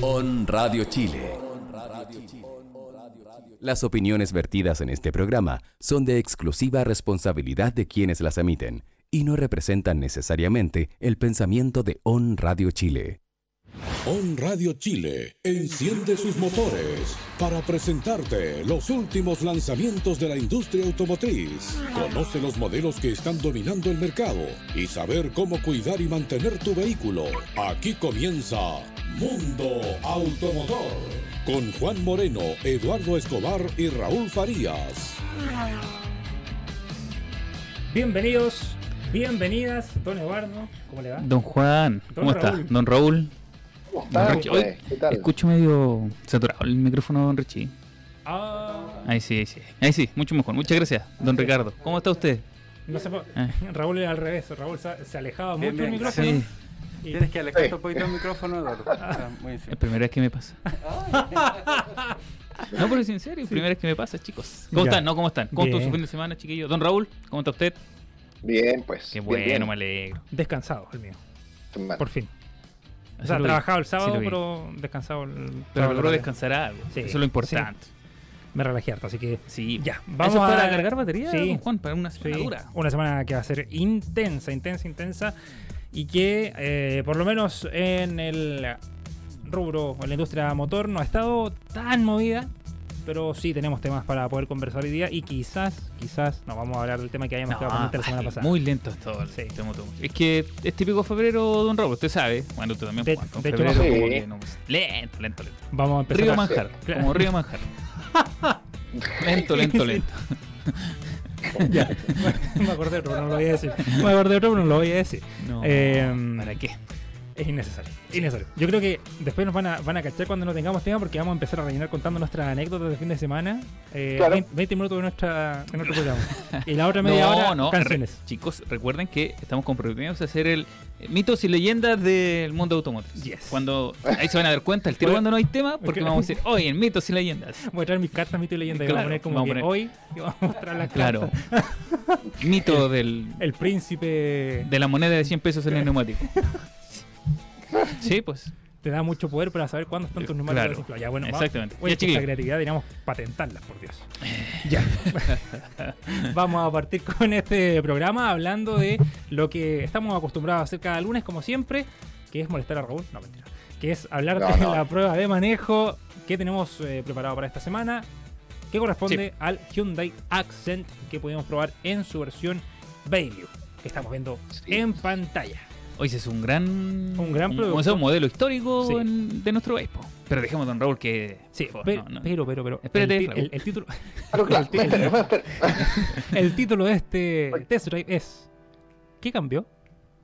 On Radio Chile. Las opiniones vertidas en este programa son de exclusiva responsabilidad de quienes las emiten y no representan necesariamente el pensamiento de On Radio Chile. On Radio Chile enciende sus motores para presentarte los últimos lanzamientos de la industria automotriz. Conoce los modelos que están dominando el mercado y saber cómo cuidar y mantener tu vehículo. Aquí comienza Mundo Automotor con Juan Moreno, Eduardo Escobar y Raúl Farías. Bienvenidos, bienvenidas, don Eduardo, ¿cómo le va? Don Juan, Don ¿cómo Raúl. está? Don Raúl. ¿Cómo Don están, Richie. Oye, ¿Qué tal? Escucho medio saturado el micrófono, don Richie. Ah, Ahí sí, ahí sí. Ahí sí, mucho mejor. Muchas gracias, don Ricardo. ¿Cómo está usted? no sé, Ah. Raúl era al revés, Raúl se, alejaba Bien, mucho del micrófono. Sí, y- Tienes que alejarte Sí. un poquito el micrófono, Eduardo. Ah, muy bien. es primera vez que me pasa. No, pero es en serio, primera vez que me pasa, chicos. ¿Cómo Ya. están? ¿No? ¿Cómo están? ¿Cómo estuvo su fin de semana, chiquillos? Don Raúl, ¿cómo está usted? Bien, pues. Qué bien, bueno, bien. me alegro. Descansado, el mío, por fin. O sea, trabajado el sábado, pero descansado el Pero sábado logró descansar algo. Sí, Eso es lo importante. Me relajé harto, así que Sí. ya. Vamos Vamos para a cargar batería, Sí. Juan, para una semana dura. una semana que va a ser intensa, intensa, intensa. Y que, eh, por lo menos en el rubro, en la industria motor, no ha estado tan movida. Pero sí tenemos temas para poder conversar hoy día. Y quizás, quizás, nos vamos a hablar del tema que habíamos quedado pendiente la semana pasada. Muy lento es todo Sí. tema automotriz. Es que es típico febrero, don Raúl, usted sabe. Bueno, usted también, De- Juan. con de hecho, febrero sí. como que no- lento, lento, lento. Vamos a empezar Río a- Manjar, Claro. como Río Manjar. lento, lento, lento. Ya, me acordé de otro, pero no lo voy a decir. Me acordé de otro, pero no lo voy a decir. No, Eh, ¿Para qué? Es innecesario, innecesario. Yo creo que después nos van a, van a cachar cuando no tengamos tema porque vamos a empezar a rellenar contando nuestras anécdotas de fin de semana. Eh, Claro. 20, 20 minutos de, nuestra, de nuestro programa. Y la otra media hora, canciones. re- chicos, recuerden que estamos comprometidos a hacer el mitos y leyendas del mundo automotriz. Yes. Cuando ahí se van a dar cuenta, el tiro Bueno, cuando no hay tema, porque ok. vamos a decir, hoy en mitos y leyendas. Voy a traer mis cartas, mito y leyenda. y Claro, vamos a poner como vamos que poner- hoy y vamos a mostrar las Claro. cartas. Mito del, El príncipe de la moneda de 100 pesos en el neumático. Sí, pues. te da mucho poder para saber cuándo están tus números Claro. desinflados. Ya, bueno, Exactamente. Oye, esta creatividad deberíamos patentarlas, por Dios. Ya. Vamos a partir con este programa hablando de lo que estamos acostumbrados a hacer cada lunes, como siempre, que es molestar a Raúl. No, mentira. Que es hablar No, de no. la prueba de manejo que tenemos eh, preparado para esta semana, que corresponde al Hyundai Accent que pudimos probar en su versión Value, que estamos viendo Sí. en pantalla. Hoy ese es un gran. Un gran producto. o sea, un modelo histórico Sí. en- de nuestro país. po. Pero dejemos a don Raúl que. Sí, por pero, no, no. pero, pero, pero, Espérate, el, el- el título, Claro, claro. el espera. el título de este test drive es ¿Qué cambió?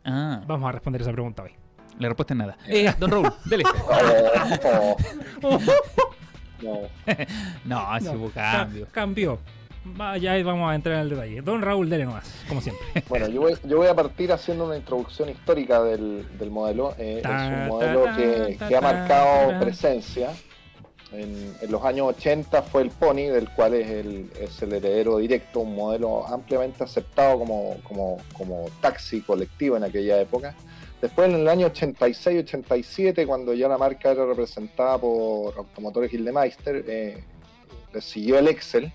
Ah, Vamos a responder esa pregunta hoy. la respuesta es nada. Eh, don Raúl, dele. No. No, si No, hubo ca- cambio. cambió. Ya vamos a entrar en el detalle. Don Raúl, dele nomás, como siempre. Bueno, yo voy, yo voy a partir haciendo una introducción histórica del, del modelo. Eh, Ta, es un modelo ta, que, ta, que ha ta, marcado presencia. En, en los años 80 fue el Pony, del cual es el, es el heredero directo, un modelo ampliamente aceptado como, como, como taxi colectivo en aquella época. Después, en el año 86-87, cuando ya la marca era representada por Automotores Gildemeister, eh, le siguió el Excel.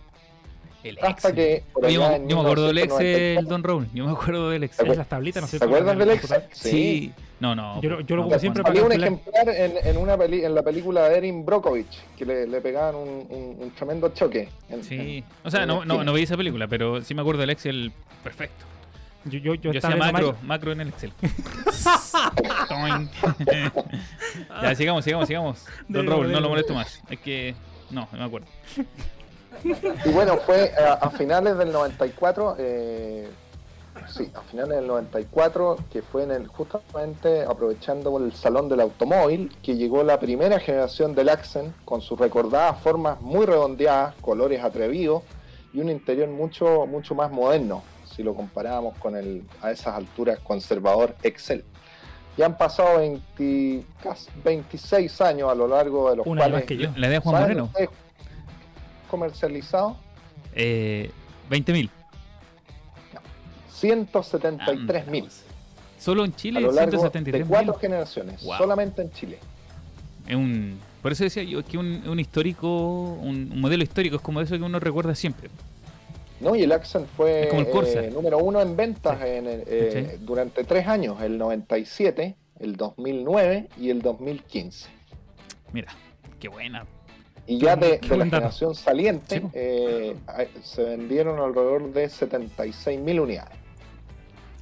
El Hasta Excel. que por yo, me- en yo me acuerdo del Excel, 1994 don Raúl. Yo me acuerdo del Es Excel. las tablitas, ¿no es ¿Te acuerdas del computar. Sí. No, no. Yo lo- yo lo no, siempre Había un ejemplar en, en una peli- en la película de Erin Brockovich que le, le pegaban un, un- un tremendo choque. en- Sí. en- O sea, no, el no, no vi esa película, pero sí me acuerdo del Excel perfecto. Yo, yo, yo, Yo hacía macro, macro en el Excel. Ya, sigamos, sigamos, sigamos. Don Raúl, no lo molesto más. Es que. No, no me acuerdo. Y bueno, fue a, a finales del 94, eh, sí, a finales del 94, que fue en el, justamente aprovechando el Salón del Automóvil, que llegó la primera generación del Accent con sus recordadas formas muy redondeadas, colores atrevidos y un interior mucho, mucho más moderno, si lo comparábamos con el a esas alturas conservador Excel. Ya han pasado 20 casi 26 años a lo largo de los Un año cuales más que yo. La de Juan ¿saben Moreno. ustedes comercializado Eh, 20.000. 173 mil Solo en a Chile, lo largo de 173 cuatro generaciones, Wow. solamente en Chile. es un. Por eso decía yo que un, un histórico, un, un modelo histórico es como eso que uno recuerda siempre. No, y el Accent fue como el eh, número uno en ventas Sí. en el- eh, ¿Cachai? durante tres años, el 97, el 2009 y el 2015. Mira, qué buena. Y ya de, la generación saliente Sí, eh, se vendieron alrededor de 76 mil unidades.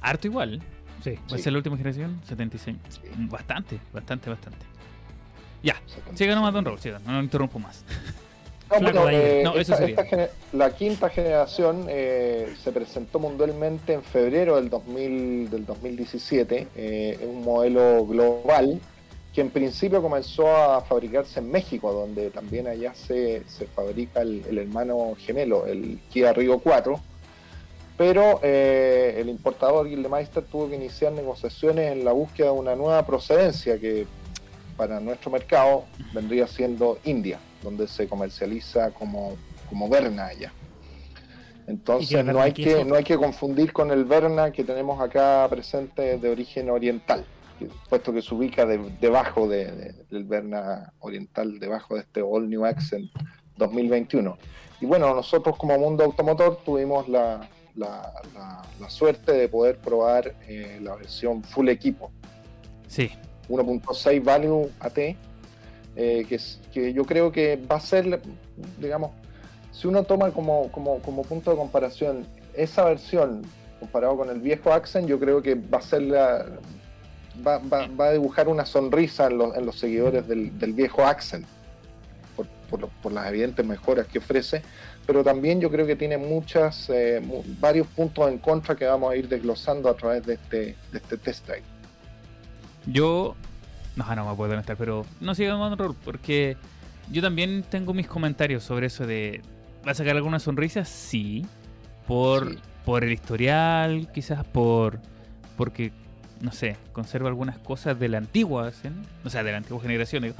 Harto igual. Sí. Va a ser la última generación, 76. Sí. Bastante, bastante, bastante. Ya, 76. siga nomás Don Raúl, siga, no lo interrumpo más. No, bueno, eh, No, esta- esta la quinta generación eh, se presentó mundialmente en febrero del, 2000, del 2017. eh, es un modelo global que en principio comenzó a fabricarse en México, donde también allá se, se fabrica el, el hermano gemelo, el Kia Rio 4. Pero eh, el importador Gildemeister tuvo que iniciar negociaciones en la búsqueda de una nueva procedencia que para nuestro mercado vendría siendo India, donde se comercializa como, como Verna allá. ¿Y qué Entonces no hay, que, no hay que confundir con el Verna que tenemos acá presente de origen oriental, puesto que se ubica de- debajo de- de- del Verna oriental, debajo de este All New Accent 2021. Y bueno, nosotros como mundo automotor tuvimos la, la- la- la suerte de poder probar eh, la versión full equipo, Sí, 1.6 Value AT, eh, que, es- que yo creo que va a ser, digamos, si uno toma como, como, como punto de comparación esa versión comparado con el viejo Accent, yo creo que va a ser la, va, va- va a dibujar una sonrisa en, los- en los seguidores del, del viejo Accent, por, por lo- por las evidentes mejoras que ofrece, pero también yo creo que tiene muchas, eh, varios puntos en contra que vamos a ir desglosando a través de este, de este test drive. yo. No, no me puedo conectar, pero no siga Don Raúl, porque yo también tengo mis comentarios sobre eso de. ¿Va a sacar alguna sonrisa? Sí. Por, Sí. por el historial, quizás por. Porque, no sé, conserva algunas cosas de la antigua, ¿sí? o sea, de la antigua generación, digo.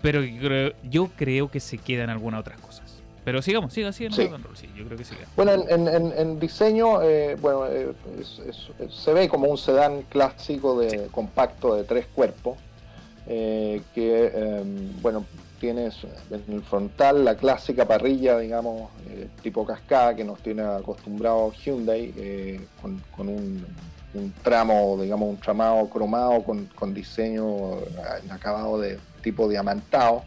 Pero yo creo, yo creo que se quedan algunas otras cosas. Pero sigamos, siga, siga, Sí. Sí, yo creo que siga. Bueno, en, en- diseño, eh, bueno, eh, es- es- es- se ve como un sedán clásico de compacto de tres cuerpos, eh, que, eh, bueno, tienes en el frontal la clásica parrilla, digamos, eh, tipo cascada que nos tiene acostumbrado Hyundai, eh, con, con un, un tramo, digamos, un tramado cromado con, con diseño eh, acabado de tipo diamantado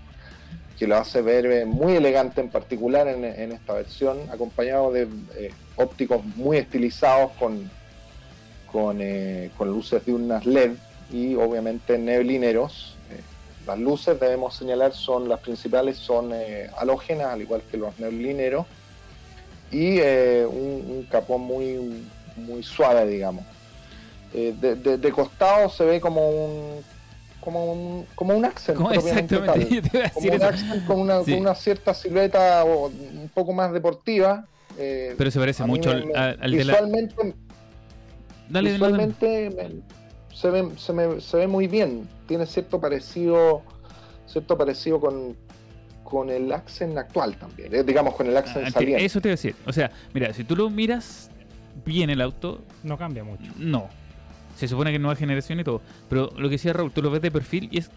que lo hace ver eh, muy elegante en particular en, esta versión, acompañado de eh, ópticos muy estilizados con, con, eh, con luces diurnas LED y obviamente neblineros. Las luces, debemos señalar, son las principales, son halógenas, al igual que los neblineros, y un, un capón muy, muy suave, digamos. Eh, de, de- de costado se ve como un como un, como un accent Como- propiamente exactamente, tal yo te iba a como un accent con una, Sí. con una cierta silueta o un poco más deportiva. eh, Pero se parece mucho me- al, me- al- al de la. visualmente, Dale, visualmente me- se, ve, se, me- se ve muy bien. Tiene cierto parecido, cierto parecido con, con el accent actual también. eh, digamos con el accent Ah, saliente. eso te iba a decir. O sea, mira, si tú lo miras bien el auto, No cambia mucho. no. Se supone que nueva generación y todo. Pero lo que decía Raúl, tú lo ves de perfil y es,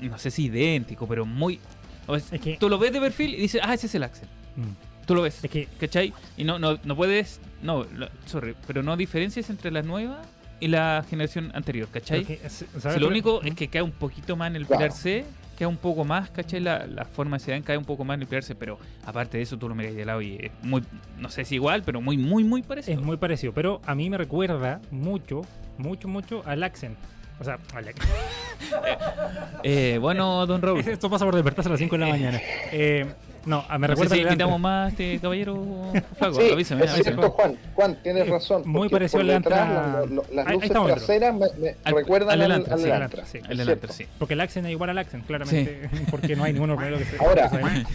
no sé si idéntico, pero muy... o es- Es que- Tú lo ves de perfil y dices, ah, ese es el Axel. Mm. Tú lo ves. Es que ¿Cachai? Y no, no, no puedes... No, la- sorry, pero no diferencias entre la nueva y la generación anterior, ¿cachai? Es- ¿sabes Si lo único es que cae un poquito más en el Claro. pilar C, cae un poco más, ¿cachai? La, la forma de sedán cae un poco más en el pilar C, pero aparte de eso tú lo miras de lado y es muy, no sé si igual, pero muy, muy, muy parecido. Es muy parecido, pero a mí me recuerda mucho, mucho, mucho al Accent. O sea, al Accent. Eh, bueno, don Raúl. Esto pasa por despertarse a las 5 de la mañana. Eh, no, me no recuerda si invitamos Elantra. más este caballero flaco. Sí, avísame, es avísame. cierto, Juan. Juan, tienes Eh, razón. muy parecido al Elantra. Las luces traseras me, me Al- recuerdan al al, Elantra, al sí. Porque el Accent es igual al Accent, claramente. Porque no hay ninguno modelo que se. Ahora,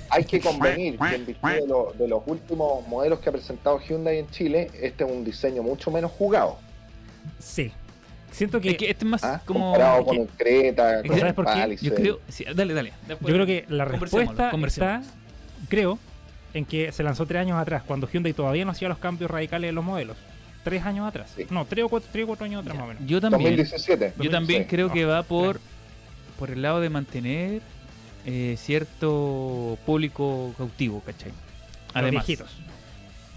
hay que convenir que en virtud de, lo- de los últimos modelos que ha presentado Hyundai en Chile, este es un diseño mucho menos jugado. Sí. Siento que. Es que este es más ¿ah? como. comparado con que- el Creta, que- con ¿sabes el por qué? Yo creo. sí, dale, dale. Yo creo que la respuesta está, creo, en que se lanzó tres años atrás, cuando Hyundai todavía no hacía los cambios radicales en los modelos. Tres años atrás. Sí. No, tres o cuatro, tres o cuatro años atrás más o menos. Yo también. 2017. Yo también Sí. creo no, que va por, claro. por el lado de mantener eh, cierto público cautivo, ¿cachai? Además. Los viejitos.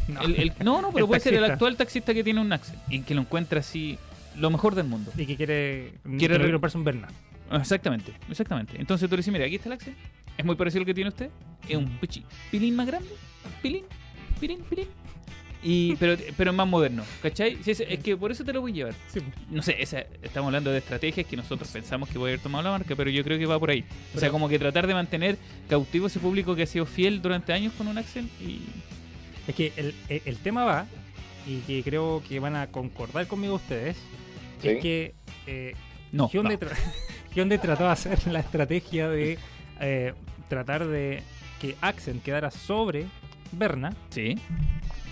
No. El- el- no, no, pero El puede ser el actual taxista que tiene un Accent y que lo encuentra así lo mejor del mundo. Y que quiere, Quiere quiere re- quiere comprarse un Berna. Exactamente, exactamente. Entonces tú le dices, mira, aquí está el Accent. Es muy parecido al que tiene usted. Es un pichi- pilín más grande. Pilín, pilín, pilín. Y, pero, pero es más moderno, ¿cachai? Sí, es, es que por eso te lo voy a llevar. Sí. No sé, esa- estamos hablando de estrategias que nosotros pensamos que puede haber tomado la marca, pero yo creo que va por ahí. o sea, como que tratar de mantener cautivo ese público que ha sido fiel durante años con un Accent y... Es que el, el- el tema va, y que creo que van a concordar conmigo ustedes, Sí. es que eh, No, Hyundai, no. tra- Hyundai trató de hacer la estrategia de eh, tratar de que Accent quedara sobre Berna, Sí.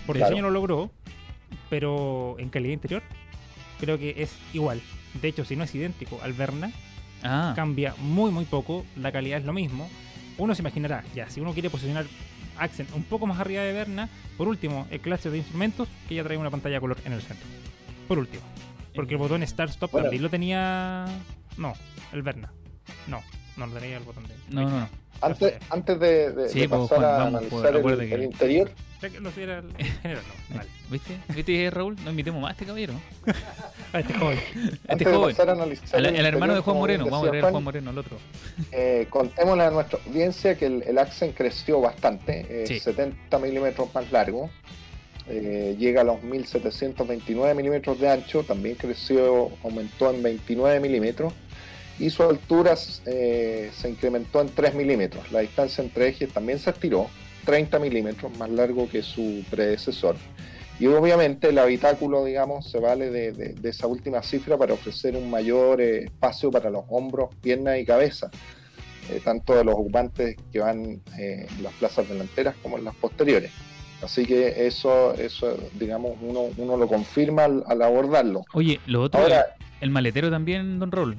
por Claro. diseño lo logró, pero en calidad interior creo que es igual. De hecho, si no es idéntico al Berna, Ah, cambia muy muy poco, la calidad es lo mismo. Uno se imaginará, ya, si uno quiere posicionar Accent un poco más arriba de Berna, por último, el cluster de instrumentos que ya trae una pantalla color en el centro. Por último. Porque el botón Start Stop Bueno. también lo tenía. No, el Verna. No, no tenía el botón de. no, no, no. Antes, antes de, de- Sí, de pues, pasar Juan, a vamos, pues, analizar el, que- el interior, Sé que Lo tuviera el en general, no. Vale. ¿Viste? ¿Viste, Raúl? No invitemos más a este caballero. A este joven. Este antes de joven. pasar a analizar Al- el el hermano de Juan Moreno. Vamos a ver a Juan, Moreno, el otro. Eh, contémosle a nuestra audiencia que el, el Accent creció bastante, eh, Sí. 70 milímetros más largo, eh, llega a los 1729 milímetros de ancho, también creció, aumentó en 29 milímetros y su altura eh, se incrementó en 3 milímetros. La distancia entre ejes también se estiró, 30 milímetros más largo que su predecesor. Y obviamente el habitáculo, digamos, se vale de, de- de esa última cifra para ofrecer un mayor eh, espacio para los hombros, piernas y cabeza, eh, tanto de los ocupantes que van en las plazas delanteras como en las posteriores. Así que eso, eso digamos, uno, uno lo confirma al, al abordarlo. Oye, lo otro, Ahora, el maletero también, Don Raúl,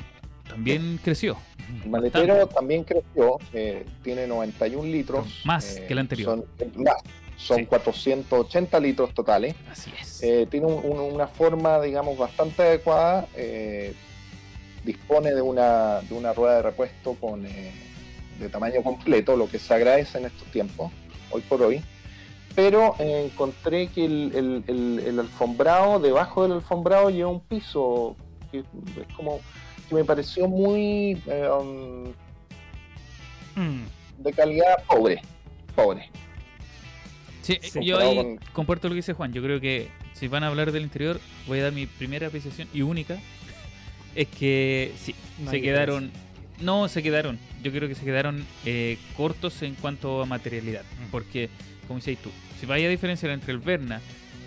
también creció. el maletero también creció, eh, tiene 91 litros. eh, Más que el anterior. Son, más, son Sí. 480 litros totales. Así es. Eh, tiene un- un- una forma, digamos, bastante adecuada. eh, dispone de una, de una rueda de repuesto con, eh, de tamaño completo, lo que se agradece en estos tiempos, hoy por hoy. Pero eh, encontré que el, el- el- el alfombrado, debajo del alfombrado, lleva un piso que es como que me pareció muy eh, um, Mm, de calidad pobre. Pobre. Sí, Sí. yo ahí con- comparto lo que dice Juan. Yo creo que si van a hablar del interior, voy a dar mi primera apreciación y única. Es que sí, No se quedaron. No, se quedaron. Yo creo que se quedaron eh, cortos en cuanto a materialidad. Mm. Porque, como decís tú, si vaya a diferenciar entre el Verna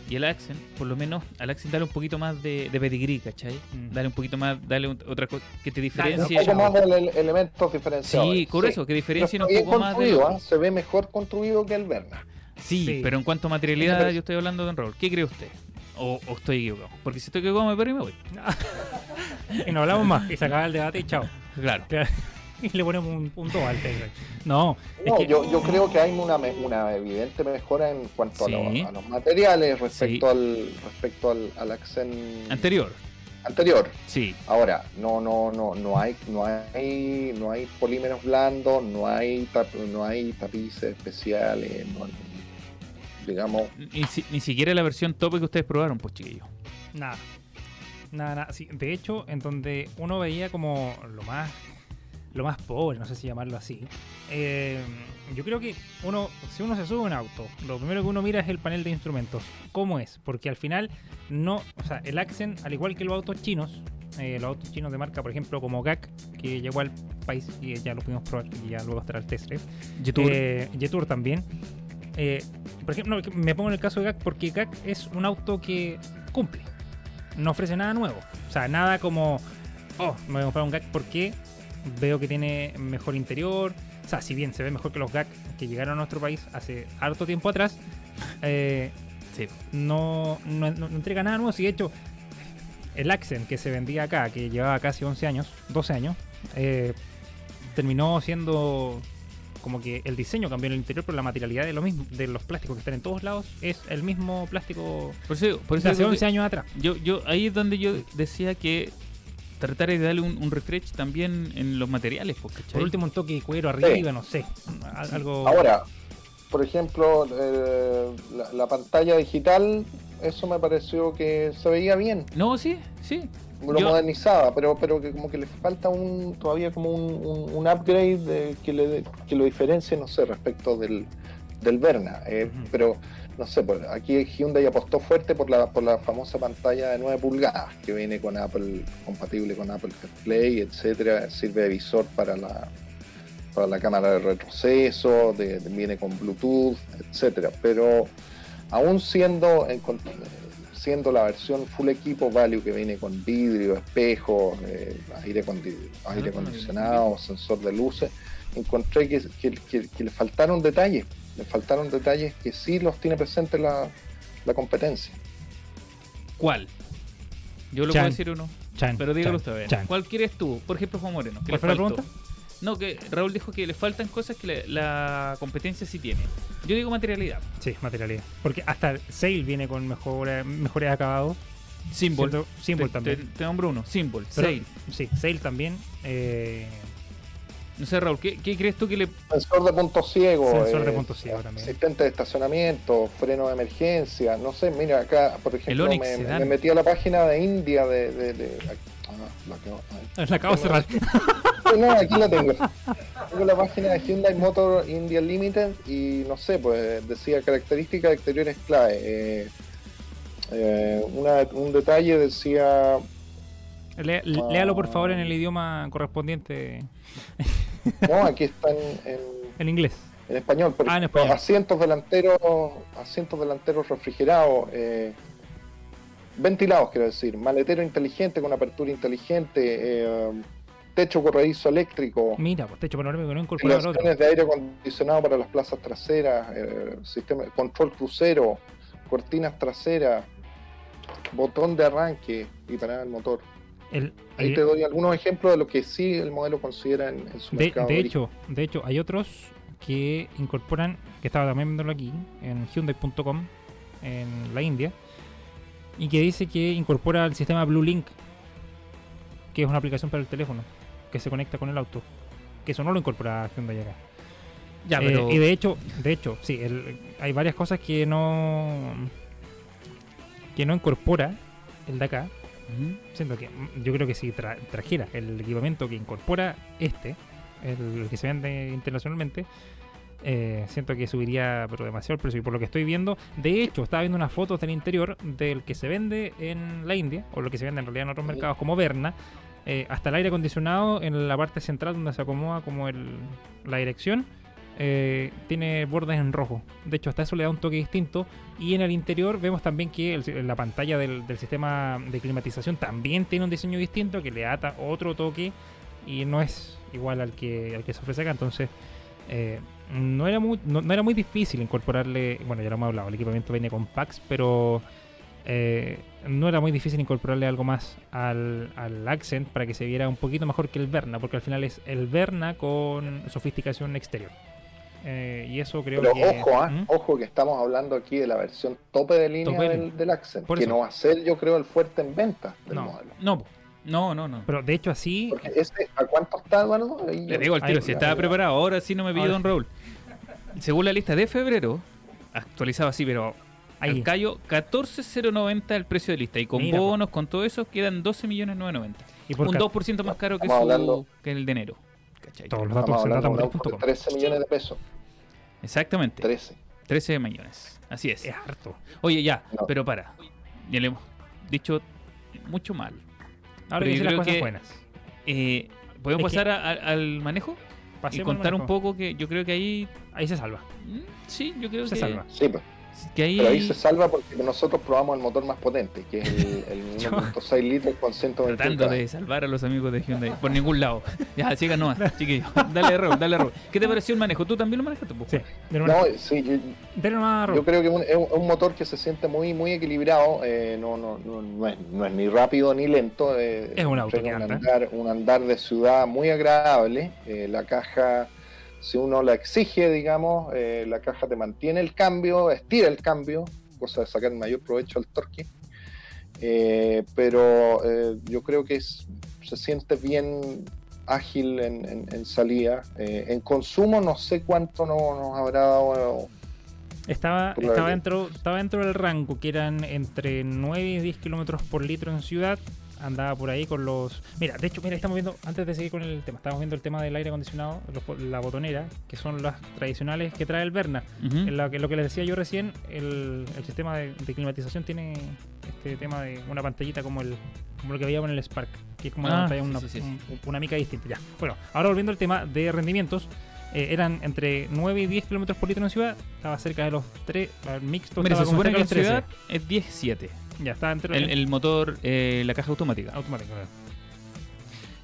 y el Accent, por lo menos al Accent dale un poquito más de, de pedigrí, ¿cachai? Mm. Dale un poquito más, dale un- otra cosa que te Un diferencie. poco más de ele- elementos diferenciados. Sí, por eso, que está un poco más de. ¿ah? Se ve mejor construido que el Verna. Sí, Sí. pero en cuanto a materialidad, yo estoy hablando de un rol. ¿Qué cree usted? O, o estoy equivocado? Porque si estoy equivocado, me paro y me voy. Y no hablamos más. Y se acaba el debate y chao. Claro. Y le ponemos un punto al. No, es No, que yo, yo creo que hay una, una evidente mejora en cuanto a, los materiales respecto Sí. al respecto al, al Accent Anterior, anterior. sí. Ahora, no, no, no, no hay, no hay, no hay polímeros blandos, no hay, tap- no hay tapices especiales, no- digamos, Ni, si- ni siquiera la versión tope que ustedes probaron, pues chiquillos. Nada. Nada, nada. Sí, de hecho, en donde uno veía como lo más lo más pobre, no sé si llamarlo así. eh, yo creo que uno, si uno se sube a un auto, lo primero que uno mira es el panel de instrumentos. ¿Cómo es? Porque al final, no, o sea, el Accent, al igual que los autos chinos, eh, los autos chinos de marca, por ejemplo, como GAC, que llegó al país y ya lo pudimos probar y ya luego estará el test drive. Eh, Jetour también. Eh, por ejemplo, no, me pongo en el caso de GAC porque GAC es un auto que cumple. No ofrece nada nuevo. O sea, nada como, oh, me voy a comprar un GAC porque veo que tiene mejor interior. O sea, si bien se ve mejor que los GAC que llegaron a nuestro país hace harto tiempo atrás, eh, Sí. no, no, entrega nada nuevo. Si de hecho, el Accent que se vendía acá, que llevaba casi 11 años, 12 años, eh, terminó siendo como que el diseño cambió en el interior, pero la materialidad de, lo mismo, de los plásticos que están en todos lados es el mismo plástico Por eso, por de eso hace digo que 11 años atrás. yo, yo, ahí es donde yo decía que tratar de darle un, un refresh también en los materiales, ¿cachai? Por último, un toque de cuero arriba, no sé. al- Algo. Ahora, por ejemplo, eh, la, la pantalla digital, eso me pareció que se veía bien, No, sí, sí. lo Yo- modernizaba, pero pero que como que le falta un todavía como un, un- un upgrade de- que, le, que lo diferencie, no sé, respecto del, del Verna. eh. Pero, no sé, pues, aquí Hyundai apostó fuerte por la, por la famosa pantalla de 9 pulgadas, que viene con Apple, compatible con Apple CarPlay, etcétera, sirve de visor para la para la cámara de retroceso, de- de- viene con Bluetooth, etcétera. Pero aún siendo en con- siendo la versión full equipo value que viene con vidrio, espejo, eh, aire, aire acondicionado, sensor de luces, encontré que, que- que- que le faltaron detalles, le faltaron detalles que sí los tiene presente la, la competencia. ¿Cuál? Yo Chan. puedo decir uno, Chan, pero dígalo Chan, usted. ¿Cuál quieres tú? Por ejemplo, Juan Moreno. ¿qué ¿Cuál le fue la pregunta? No, que Raúl dijo que le faltan cosas que le- la competencia sí tiene. Yo digo materialidad. Sí, materialidad. Porque hasta Sail viene con mejores, mejores acabados. Symbol. Siento- Symbol te, también. Te, te nombro uno. Symbol. Pero- Sail. Sí, Sail también. eh, No sé, Raúl, ¿qué, qué crees tú que le. Sensor de punto ciego, Sensor de eh, punto ciego también. asistente de estacionamiento, freno de emergencia, no sé, mira acá, por ejemplo, Onix me, me metí a la página de India de... de, de- ah, la acabo de cerrar. No, aquí la tengo. Tengo la página de Hyundai Motor India Limited y no sé, pues decía características exteriores clave. Eh, eh, una- un detalle decía Lé- léalo por favor en el idioma correspondiente no aquí está en, en- en inglés. en español por Ah, en ejemplo, español. asientos delanteros asientos delanteros refrigerados eh, ventilados quiero decir maletero inteligente con apertura inteligente eh, techo corredizo eléctrico Mira, pues techo panorámico no incorporado otro. De aire acondicionado para las plazas traseras, eh, sistema control crucero, cortinas traseras, botón de arranque y parar el motor. El- Ahí eh, te doy algunos ejemplos de lo que sí el modelo considera en, en su de, mercado. de hecho, de hecho, hay otros que incorporan, que estaba también viéndolo aquí, en Hyundai.com, en la India, y que dice que incorpora el sistema Blue Link, que es una aplicación para el teléfono, que se conecta con el auto. Que eso no lo incorpora Hyundai acá. Ya, Eh, pero. y de hecho, de hecho, sí, el- hay varias cosas que no que no incorpora el de acá. Siento que mm, yo creo que si tra- trajera el equipamiento que incorpora este, el que se vende internacionalmente, eh, siento que subiría pero demasiado el precio. Y por lo que estoy viendo, de hecho, estaba viendo unas fotos del interior del que se vende en la India, o lo que se vende en realidad en otros mercados como Berna, eh, hasta el aire acondicionado en la parte central donde se acomoda como el, la dirección. Eh, tiene bordes en rojo. De hecho, hasta eso le da un toque distinto. Y en el interior vemos también que la pantalla del, sistema de climatización también tiene un diseño distinto que le da otro toque y no es igual al que, al que se ofrece acá. Entonces, eh, no, era muy, no era muy difícil incorporarle. Bueno, ya lo hemos hablado, el equipamiento viene con packs, pero eh, no era muy difícil incorporarle algo más al, al Accent para que se viera un poquito mejor que el Verna, porque al final es el Verna con sofisticación exterior. Eh, y eso creo Pero que. ojo, ¿Mm? ojo que estamos hablando aquí de la versión tope de línea Tope del, del Accent, que no va a ser yo creo el fuerte en venta del No. modelo. No, no, no, no. Pero de hecho, así. Porque ese, ¿a cuánto está, Eduardo? Ahí Le digo al tiro, Ahí- si estaba preparado, ahora sí no me pilló Ahora. Don Raúl. Según la lista de febrero, actualizado así, pero Ahí. al callo, 14.090 el precio de lista. Y con Mira, po. bonos, con todo eso, quedan 12.990. y por Un ca- 2% más caro que, su- hablando- que el de enero. ¿Cachai? Todos los datos en datamotriz.com. 13 millones de pesos. Exactamente. 13. 13 millones. Así es. Es harto. Oye, ya, No. pero para. Ya le hemos dicho mucho mal. Ahora Pero yo sí las creo cosas que- buenas. Eh, ¿Podemos Es que- pasar a- a- al manejo? y Pasemos contar al un poco que yo creo que ahí. Ahí se salva. mm, Sí, yo creo Se que, salva. Sí, pues. Que ahí. Pero ahí se salva porque nosotros probamos el motor más potente, que es el, el 1.6 litros con 121 Tratando de salvar a los amigos de Hyundai por ningún lado. Ya, sigan nomás, chiquillos. Dale, Raúl, dale, Raúl. ¿Qué te pareció el manejo? ¿Tú también lo manejaste? po? Sí. De nuevo, No, sí, yo, Dale nomás, yo creo que es un, es un- motor que se siente muy muy equilibrado, eh, no, no, no, no es, no es ni rápido ni lento. eh, Es un auto que un anda. andar, un andar de ciudad muy agradable. eh, la caja, si uno la exige, digamos, eh, la caja te mantiene el cambio, estira el cambio, cosa de sacar mayor provecho al torque. Eh, pero eh, yo creo que es, se siente bien ágil en, en- en salida. En consumo no sé cuánto no- nos habrá dado. Estaba, estaba, dentro, estaba dentro del rango, que eran entre 9 y 10 kilómetros por litro en ciudad. Andaba por ahí con los. Mira, de hecho, mira, estamos viendo, antes de seguir con el tema, estamos viendo el tema del aire acondicionado, los- la botonera, que son las tradicionales que trae el Berna. En la que, lo que les decía yo recién, el, el sistema de, de climatización tiene este tema de una pantallita como el como lo que veíamos en el Spark, que es como una, Ah, pantalla, sí, una, sí, sí. un- una mica distinta. Ya. Bueno, ahora volviendo al tema de rendimientos, eh, eran entre 9 y 10 kilómetros por litro en ciudad, estaba cerca de los 3, el mixto Mira, se estaba como supone que en ciudad es 17. Ya, estaba entre El, el motor, eh, la caja automática. automático. claro.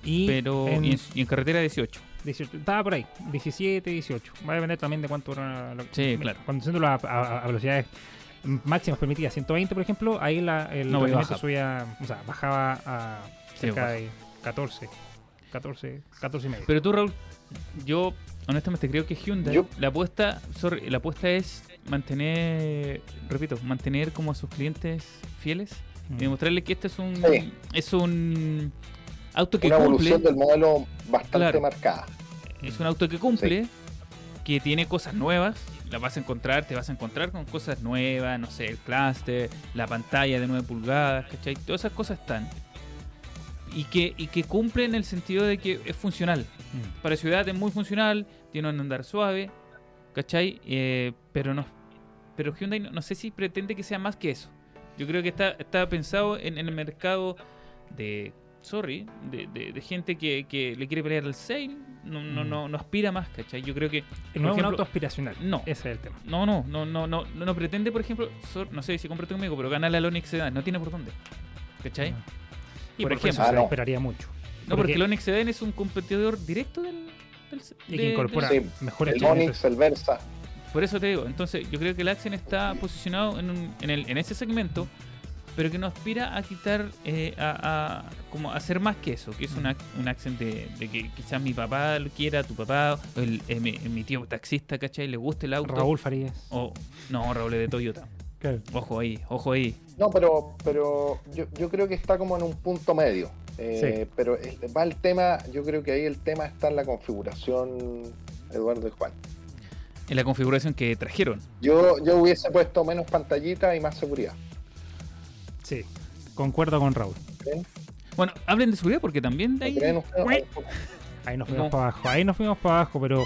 Y Pero en y en, y en carretera 18. 18, estaba por ahí, 17, 18. Va a depender también de cuánto era lo- Sí, claro. Conduciéndolo a, a- a velocidades máximas permitidas, 120 por ejemplo, ahí la, el No, baja. subía, o sea, bajaba a Sí, cerca baja. de 14, 14, 14 y medio. Pero tú, Raúl, yo honestamente creo que Hyundai, Yo- la apuesta, sorry, la apuesta es mantener, repito, mantener como a sus clientes fieles Mm. y demostrarle que este es un Sí. es un auto que Una cumple, evolución del modelo bastante Claro. marcada. es un auto que cumple, que tiene cosas nuevas, las vas a encontrar, te vas a encontrar con cosas nuevas, no sé, el cluster, la pantalla de 9 pulgadas, ¿cachai? Todas esas cosas están. Y que, y que cumple en el sentido de que es funcional. Mm. para ciudad es muy funcional, tiene un andar suave, ¿cachai? Eh, pero no pero Hyundai no, no sé si pretende que sea más que eso. Yo creo que está, está pensado en, en el mercado de, sorry, de, de- de gente que, que le quiere pelear al sale, no, no, Mm. no, no aspira más, ¿cachai? Yo creo que, No es un auto aspiracional. no. Ese es el tema. no, no, no, no, no, no, no pretende, por ejemplo, sor- no sé si compraste conmigo, pero ganar la Onix Sedan, no tiene por dónde, ¿cachai? Ah. Y Por por, ejemplo, se no. esperaría mucho. No, porque porque- el Onix Sedan es un competidor directo del... del Y que incorpora Sí, mejores El. Onix, el Versa. Por eso te digo, entonces yo creo que el Accent está posicionado en, un- en, el, en ese segmento, pero que no aspira a quitar, eh, a, a- como a hacer más que eso, que es un, ac- un Accent de, de que quizás mi papá lo quiera, tu papá, el, eh, mi, mi tío taxista, ¿cachai? Le guste el auto. Raúl Farías. O, no, Raúl es de Toyota. Ojo ahí, ojo ahí. No, pero, pero yo, yo creo que está como en un punto medio. Eh, Pero el- va el tema, yo creo que ahí el tema está en la configuración, Eduardo y Juan. En la configuración que trajeron. Yo, yo hubiese puesto menos pantallita y más seguridad. Sí, concuerdo con Raúl. Bueno, hablen de seguridad porque también de ahí... Ahí nos fuimos No. para abajo, ahí nos fuimos para abajo, pero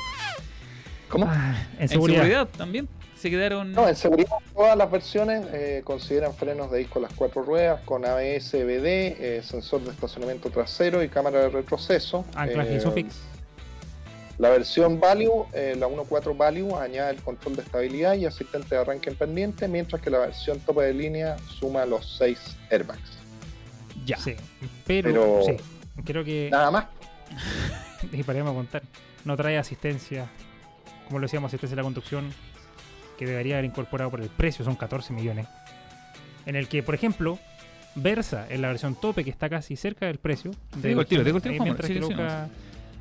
¿Cómo? ah, en seguridad. también se quedaron... No, en seguridad todas las versiones eh, consideran frenos de disco las cuatro ruedas con ABS, BD, eh, sensor de estacionamiento trasero y cámara de retroceso. Anclaje Eh, Isofix. La versión Value, eh, la 1.4 Value, añade el control de estabilidad y asistente de arranque en pendiente, mientras que la versión tope de línea suma los 6 airbags. Ya. Sí, pero, Pero- sí, creo que, Nada más. y para contar, no trae asistencia, como lo decíamos, asistencia de la conducción, que debería haber incorporado por el precio, son 14 millones. En el que, por ejemplo, Versa, en la versión tope, que está casi cerca del precio, Te digo el tiro, te digo el tiro, mientras que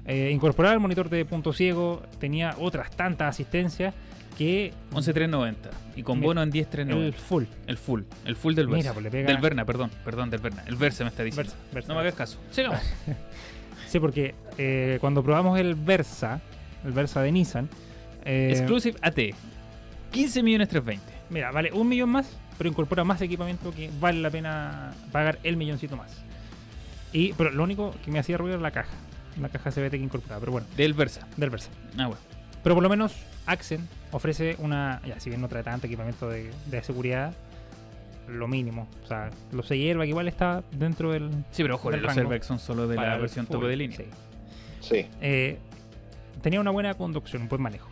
eh, incorporaba el monitor de punto ciego, tenía otras tantas asistencias que 11.390 y con Mira, bono en el 10.390. full. El full, el full del Mira, Versa. pues le pega- Del Verna, perdón, perdón, del Verna. El Versa me está diciendo. Versa, Versa, no me hagas caso. Sigamos. Sí, porque eh, cuando probamos el Versa, el Versa de Nissan, eh, Exclusive AT. 15 millones 320. mira, vale un millón más, pero incorpora más equipamiento que vale la pena pagar el milloncito más. Y, pero lo único que me hacía ruido era la caja, la caja CBT que incorporaba, pero bueno, Del Versa. del Versa. Ah, bueno. Pero por lo menos Accent ofrece una, ya si bien no trae tanto equipamiento de, de seguridad, lo mínimo. O sea, los 6 airbag igual está dentro del... Sí, pero ojo, Del los rango. airbags son solo de la versión tope de línea. sí. Sí. Eh, tenía una buena conducción, un buen manejo.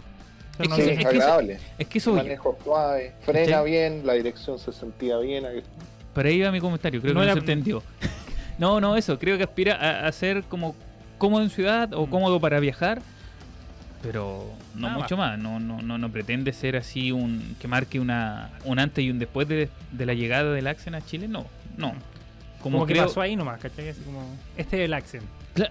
Es no que- es es que eso- agradable. Es que eso, Manejo suave, frena ¿Cachai? bien, la dirección se sentía bien. para ahí va mi comentario, creo No que no se entendió. no, no, eso, creo que aspira a, a ser como cómodo en ciudad o Mm. cómodo para viajar, pero no Nada mucho más. No, no, no, no pretende ser así un que marque una un antes y un después de, de la llegada del Accent a Chile, no, no. Como, Como, que creo, pasó ahí nomás, ¿cachai? Así como, este es el Accent.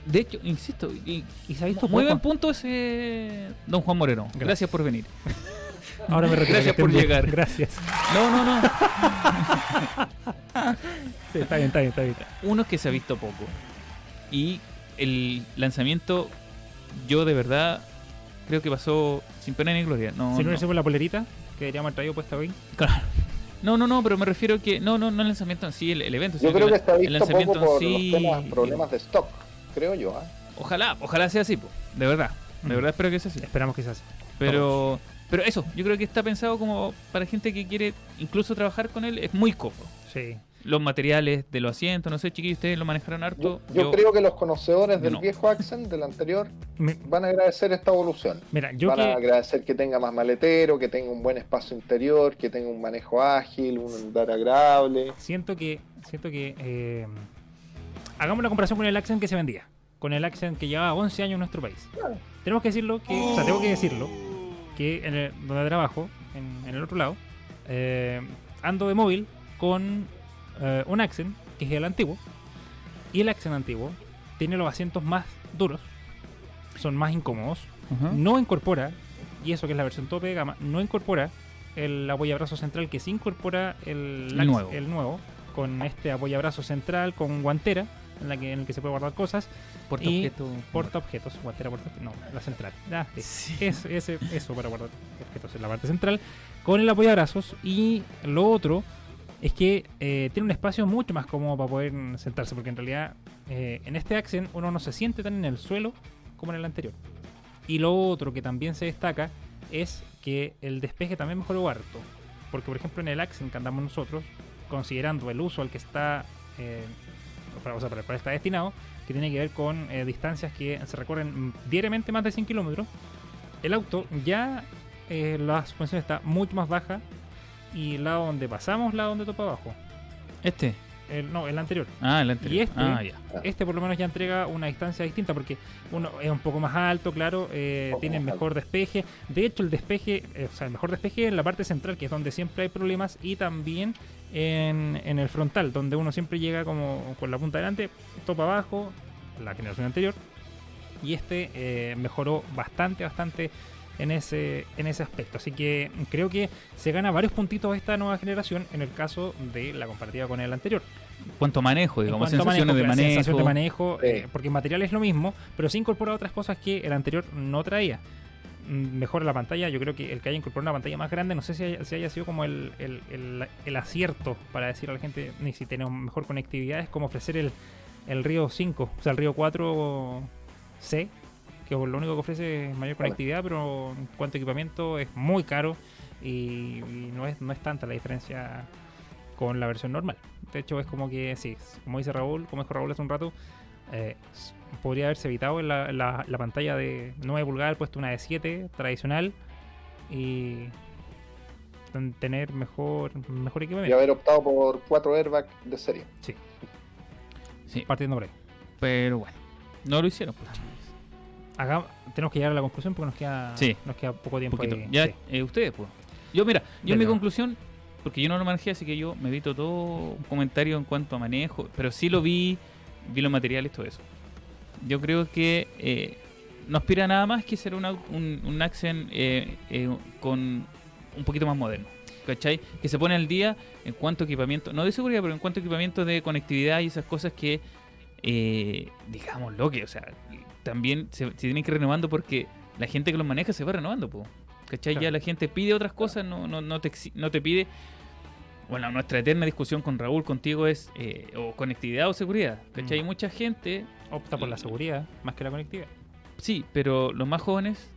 De hecho, insisto, y, Y se ha visto muy poco. buen punto ese don Juan Moreno. Gracias. Gracias por venir. Ahora me retiro. Gracias que por bien. llegar. Gracias. No, no, no. Sí, está bien, está bien, está bien. Uno es que se ha visto poco. Y el lanzamiento, yo de verdad creo que pasó sin pena ni gloria. No, si no, no. le hicimos la polerita, que deberíamos haber traído puesta hoy. Claro. No, no, no, pero me refiero que. No, no, no el lanzamiento en sí, el, el evento. Yo creo que el- está el visto lanzamiento poco en por sí- los temas, problemas de stock, creo yo. ¿ah? Ojalá, ojalá sea así, po, de verdad. De Mm. verdad espero que sea así. Esperamos que sea así. Pero, pero eso, yo creo que está pensado como para gente que quiere incluso trabajar con él, es muy cómodo. Sí. Los materiales de los asientos, no sé, chiquillos, ustedes lo manejaron harto. Yo, yo creo que los conocedores del no. viejo Accent, del anterior, Me- van a agradecer esta evolución. mira, yo van a agradecer que tenga más maletero, que tenga un buen espacio interior, que tenga un manejo ágil, un andar agradable. siento que siento que eh, hagamos la comparación con el Accent que se vendía con el Accent que llevaba 11 años en nuestro país tenemos que decirlo que o sea tengo que decirlo que en el, donde trabajo en, en el otro lado eh, ando de móvil con eh, un Accent que es el antiguo y el Accent antiguo tiene los asientos más duros son más incómodos no incorpora, y eso que es la versión tope de gama, no incorpora el apoyabrazo central que sí incorpora el, El nuevo. el nuevo, con este apoyabrazo central con guantera en, la que, en el que se puede guardar cosas, Porta y objeto. porta objetos, guantera porta no, la central, sí. Es, ese- eso para guardar objetos en la parte central, con el apoyabrazos y lo otro es que eh, tiene un espacio mucho más cómodo para poder sentarse, porque en realidad eh, en este Accent uno no se siente tan en el suelo como en el anterior. Y lo otro que también se destaca es que el despeje también mejoró harto. Porque, por ejemplo, en el Accent que andamos nosotros, considerando el uso al que está, eh, para, o sea, para el cual está destinado, que tiene que ver con eh, distancias que se recorren diariamente más de 100 kilómetros, el auto ya eh, la suspensión está mucho más baja y lado donde pasamos, lado donde topa abajo. Este. El, no, el anterior. Ah, el anterior. Y este- Ah, ya. Este por lo menos ya entrega una distancia distinta porque uno es un poco más alto, claro, eh, tiene mejor despeje. De hecho, el despeje, eh, o sea, el mejor despeje en la parte central, que es donde siempre hay problemas, y también en, en el frontal, donde uno siempre llega como con la punta delante, topa abajo, la generación anterior. Y este eh, mejoró bastante, bastante en ese, en ese aspecto. Así que creo que se gana varios puntitos esta nueva generación en el caso de la comparativa con el anterior. Cuanto manejo, digamos, sensaciones de manejo. sensación de manejo, eh, porque el material es lo mismo, pero se incorpora otras cosas que el anterior no traía. Mm, Mejora la pantalla, yo creo que el que haya incorporado una pantalla más grande, no sé si haya, si haya sido como el, el- el- el acierto para decir a la gente, ni si tenemos mejor conectividad, es como ofrecer el, el Río 5, o sea, el Río 4C, que lo único que ofrece es mayor conectividad, pero en cuanto a equipamiento es muy caro y, y no, es, no es tanta la diferencia con la versión normal. De hecho, es como que, sí, como dice Raúl, como dijo Raúl hace un rato, eh, podría haberse evitado en la, la- la pantalla de 9 pulgadas, puesto una de 7 tradicional y ten- tener mejor, mejor Y equipamiento. haber optado por cuatro airbags de serie. Sí, Sí, partiendo por ahí. pero bueno. No lo hicieron, pues. Acá tenemos que llegar a la conclusión porque nos queda, Sí. nos queda poco tiempo. ahí. Ya, Sí. eh, ustedes, pues. Yo, mira, yo en mi conclusión, porque yo no lo manejé, así que yo me evito todo un comentario en cuanto a manejo, pero sí lo vi, vi los materiales, todo eso. Yo creo que eh, no aspira nada más que ser un, au- un, un Accent eh, eh, con un poquito más moderno. ¿Cachai? Que se pone al día en cuanto a equipamiento, no de seguridad, pero en cuanto a equipamiento de conectividad y esas cosas que, eh, digámoslo, que, o sea, también se, se tienen que ir renovando porque la gente que los maneja se va renovando, po. ¿Cachai? Claro. Ya la gente pide otras cosas, no, no, no, te, no te pide. Bueno, nuestra eterna discusión con Raúl, contigo, es eh, o conectividad o seguridad. ¿Cachai? Mm. Mucha gente, Opta por la seguridad más que la conectividad. sí, pero los más jóvenes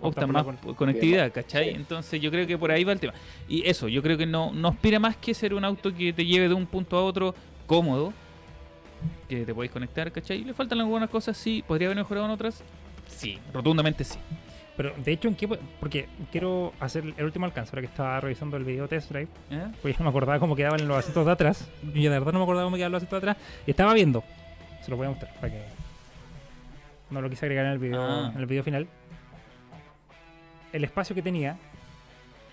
Optan optan por más con- por conectividad, Sí. ¿cachai? Entonces yo creo que por ahí va el tema. Y eso, yo creo que no, no aspira más que ser un auto que te lleve de un punto a otro cómodo, que te podéis conectar, ¿cachai? Le faltan algunas cosas, sí, podría haber mejorado en otras, sí, rotundamente sí. Pero de hecho, ¿en qué? po- Porque quiero hacer el último alcance, ahora que estaba revisando el video test drive. ¿Eh? Pues no me acordaba cómo quedaban los asientos de atrás. Y de verdad no me acordaba cómo quedaban los asientos de atrás. Y estaba viendo. Se lo voy a mostrar para que. No lo quise agregar en el video, Ah. en el video final. El espacio que tenía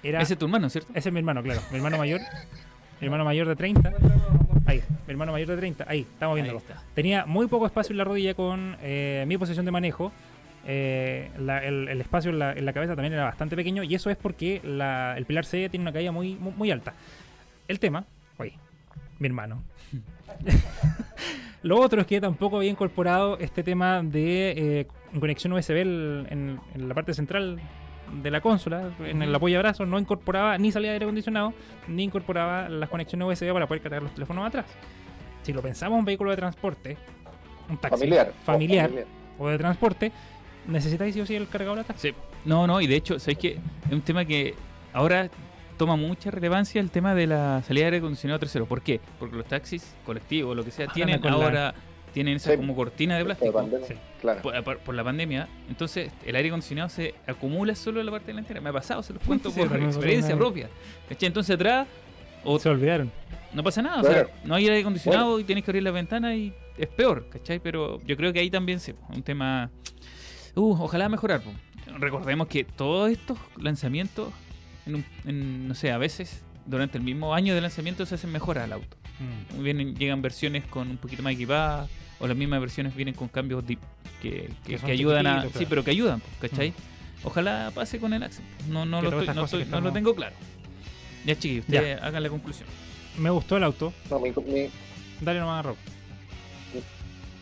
era. Ese es tu hermano, ¿cierto? Ese es mi hermano, claro. Mi hermano mayor. Mi hermano mayor de 30. Ahí. Mi hermano mayor de 30. Ahí, estamos Ahí viéndolo. está. Tenía muy poco espacio en la rodilla con eh, mi posición de manejo. Eh, la- el, el espacio en la, en la cabeza también era bastante pequeño y eso es porque la- el pilar C tiene una caída muy, muy, muy alta. El tema, oye, mi hermano. Lo otro es que tampoco había incorporado este tema de eh, conexión USB en, en la parte central de la consola, en el apoyabrazo, no incorporaba ni salida de aire acondicionado, ni incorporaba las conexiones USB para poder cargar los teléfonos atrás. Si lo pensamos un vehículo de transporte, un taxi Familiar. familiar familiar. o de transporte, necesitáis sí o sí el cargador atrás. Sí. No, no, y de hecho, ¿sabéis que Es un tema que ahora toma mucha relevancia el tema de la salida de aire acondicionado trasero. ¿Por qué? Porque los taxis colectivos, lo que sea, Ah, tienen la- ahora tienen esa Sí. como cortina de Por la plástico. pandemia, Sí. Claro. Por, por- por la pandemia, entonces el aire acondicionado se acumula solo en la parte delantera. Me ha pasado, se los cuento Sí, por experiencia propia. ¿Cachai? Entonces atrás, o Se olvidaron. no pasa nada, o sea, no hay aire acondicionado y tienes que abrir la ventana y es peor, ¿cachai? Pero yo creo que ahí también se un tema. Uh, ojalá mejorar. po. Recordemos que todos estos lanzamientos, en un- en, no sé, a veces durante el mismo año de lanzamiento se hacen mejoras al auto. Mm. Vienen, llegan versiones con un poquito más equipadas, o las mismas versiones vienen con cambios que, que- Que ayudan a. Sí, pero que ayudan, ¿cachai? Ojalá pase con el Accent. No, no, lo, estoy- no, estoy- no lo tengo claro. Ya, chiquillos, ustedes hagan la conclusión. Me gustó el auto. No, mi, mi- Dale nomás, Rob.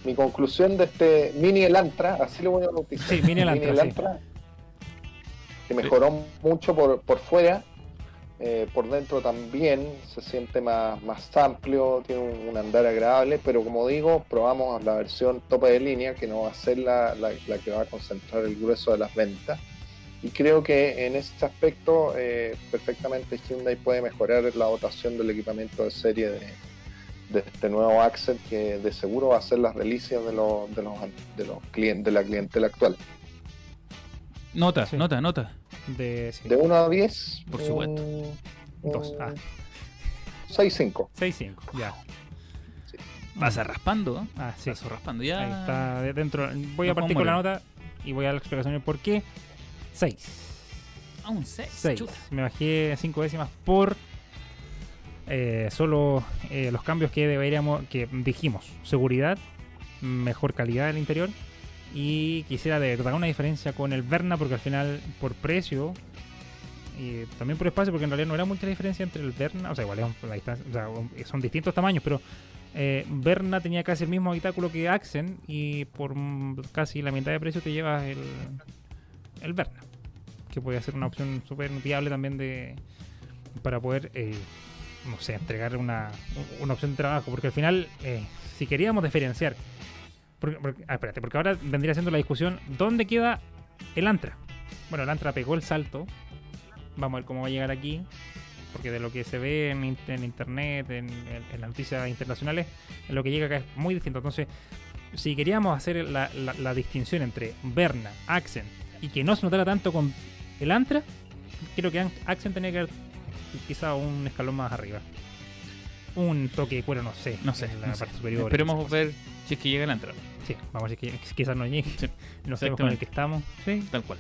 Mi conclusión de este mini Elantra, así lo voy a bautizar. Sí, mini Elantra, sí. que mejoró mucho por, por fuera, eh, por dentro también se siente más, más amplio, tiene un, un andar agradable, pero como digo, probamos la versión tope de línea, que no va a ser la, la- la que va a concentrar el grueso de las ventas. Y creo que en ese aspecto eh, perfectamente Hyundai puede mejorar la dotación del equipamiento de serie de, de este nuevo Accent, que de seguro va a ser las delicias de los, de los, de los clientes, de la clientela actual. Nota, Sí. nota, nota. De, sí. De 1 a 10. Por supuesto. un- Dos. Ah. un 6-5. 6-5, ya. Pasa raspando, ¿eh? Ah, sí. Paso raspando ya. Ahí está de- dentro. Voy a Nos partir con la a nota y voy a dar la explicación del por qué. 6. Ah, un 6. 6. Me bajé 5 décimas por eh, solo eh, los cambios que deberíamos, que dijimos. Seguridad, mejor calidad del interior. Y quisiera de verdad una diferencia con el Verna porque al final por precio y también por espacio porque en realidad no era mucha diferencia entre el Verna, o sea, igual es la distancia- o sea, son distintos tamaños, pero eh, Verna tenía casi el mismo habitáculo que Accent y por casi la mitad de precio te llevas el, el Verna, que puede ser una opción súper viable también de para poder, eh, no sé, entregar una, una opción de trabajo, porque al final, eh, si queríamos diferenciar, porque, porque- ah, espérate, porque ahora vendría siendo la discusión, ¿dónde queda el Antra? Bueno, el Antra pegó el salto, vamos a ver cómo va a llegar aquí, porque de lo que se ve en, in- en internet, en, las noticias internacionales, lo que llega acá es muy distinto. Entonces, si queríamos hacer la, distinción entre Berna, Accent y que no se notara tanto con el Antra, creo que Accent tenía que haber quizá un escalón más arriba. Un toque de cuero, no sé. No sé, en la no sé. parte superior. Esperemos ver si es que llega el Antra. Sí, vamos a ver si que- quizás no llegue. Sí, no sé con el que estamos. Sí. Tal cual.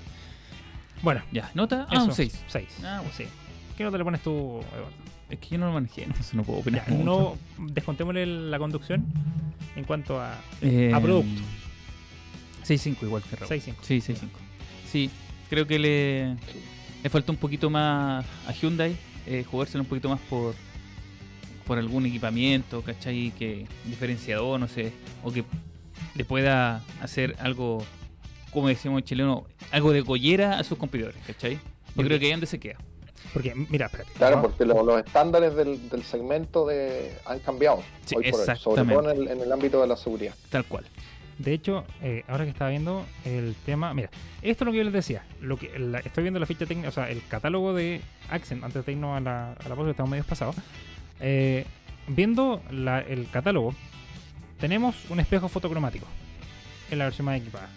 Bueno, Ya, nota. Ah, un 6. 6. Ah, bueno. sí. ¿Qué nota le pones tú, Eduardo? Es que yo no lo manejé, entonces no puedo opinar. Ya, mucho. no descontémosle la conducción en cuanto a Eh, a producto. 6.5 igual que Raúl. 6.5. Sí, 6.5. Sí, creo que le, le falta un poquito más a Hyundai, eh, jugárselo un poquito más por por algún equipamiento, ¿cachai? Que diferenciador, no sé, o que le pueda hacer algo, como decíamos en chileno, algo de collera a sus competidores, ¿cachai? Yo Porque- creo que ahí es donde se queda. Porque, mira, espérate. Claro, ¿no? porque lo- los estándares del, del segmento de, han cambiado Sí, hoy por hoy, sobre exactamente. todo en el, en el ámbito de la seguridad. Tal cual. De hecho, eh, ahora que estaba viendo el tema, mira, esto es lo que yo les decía. Lo que la- estoy viendo la ficha técnica, o sea, el catálogo de Accent antes de irnos a la, a la pausa, que estamos medios pasados. Eh, viendo la- el catálogo, tenemos un espejo fotocromático en la versión más equipada.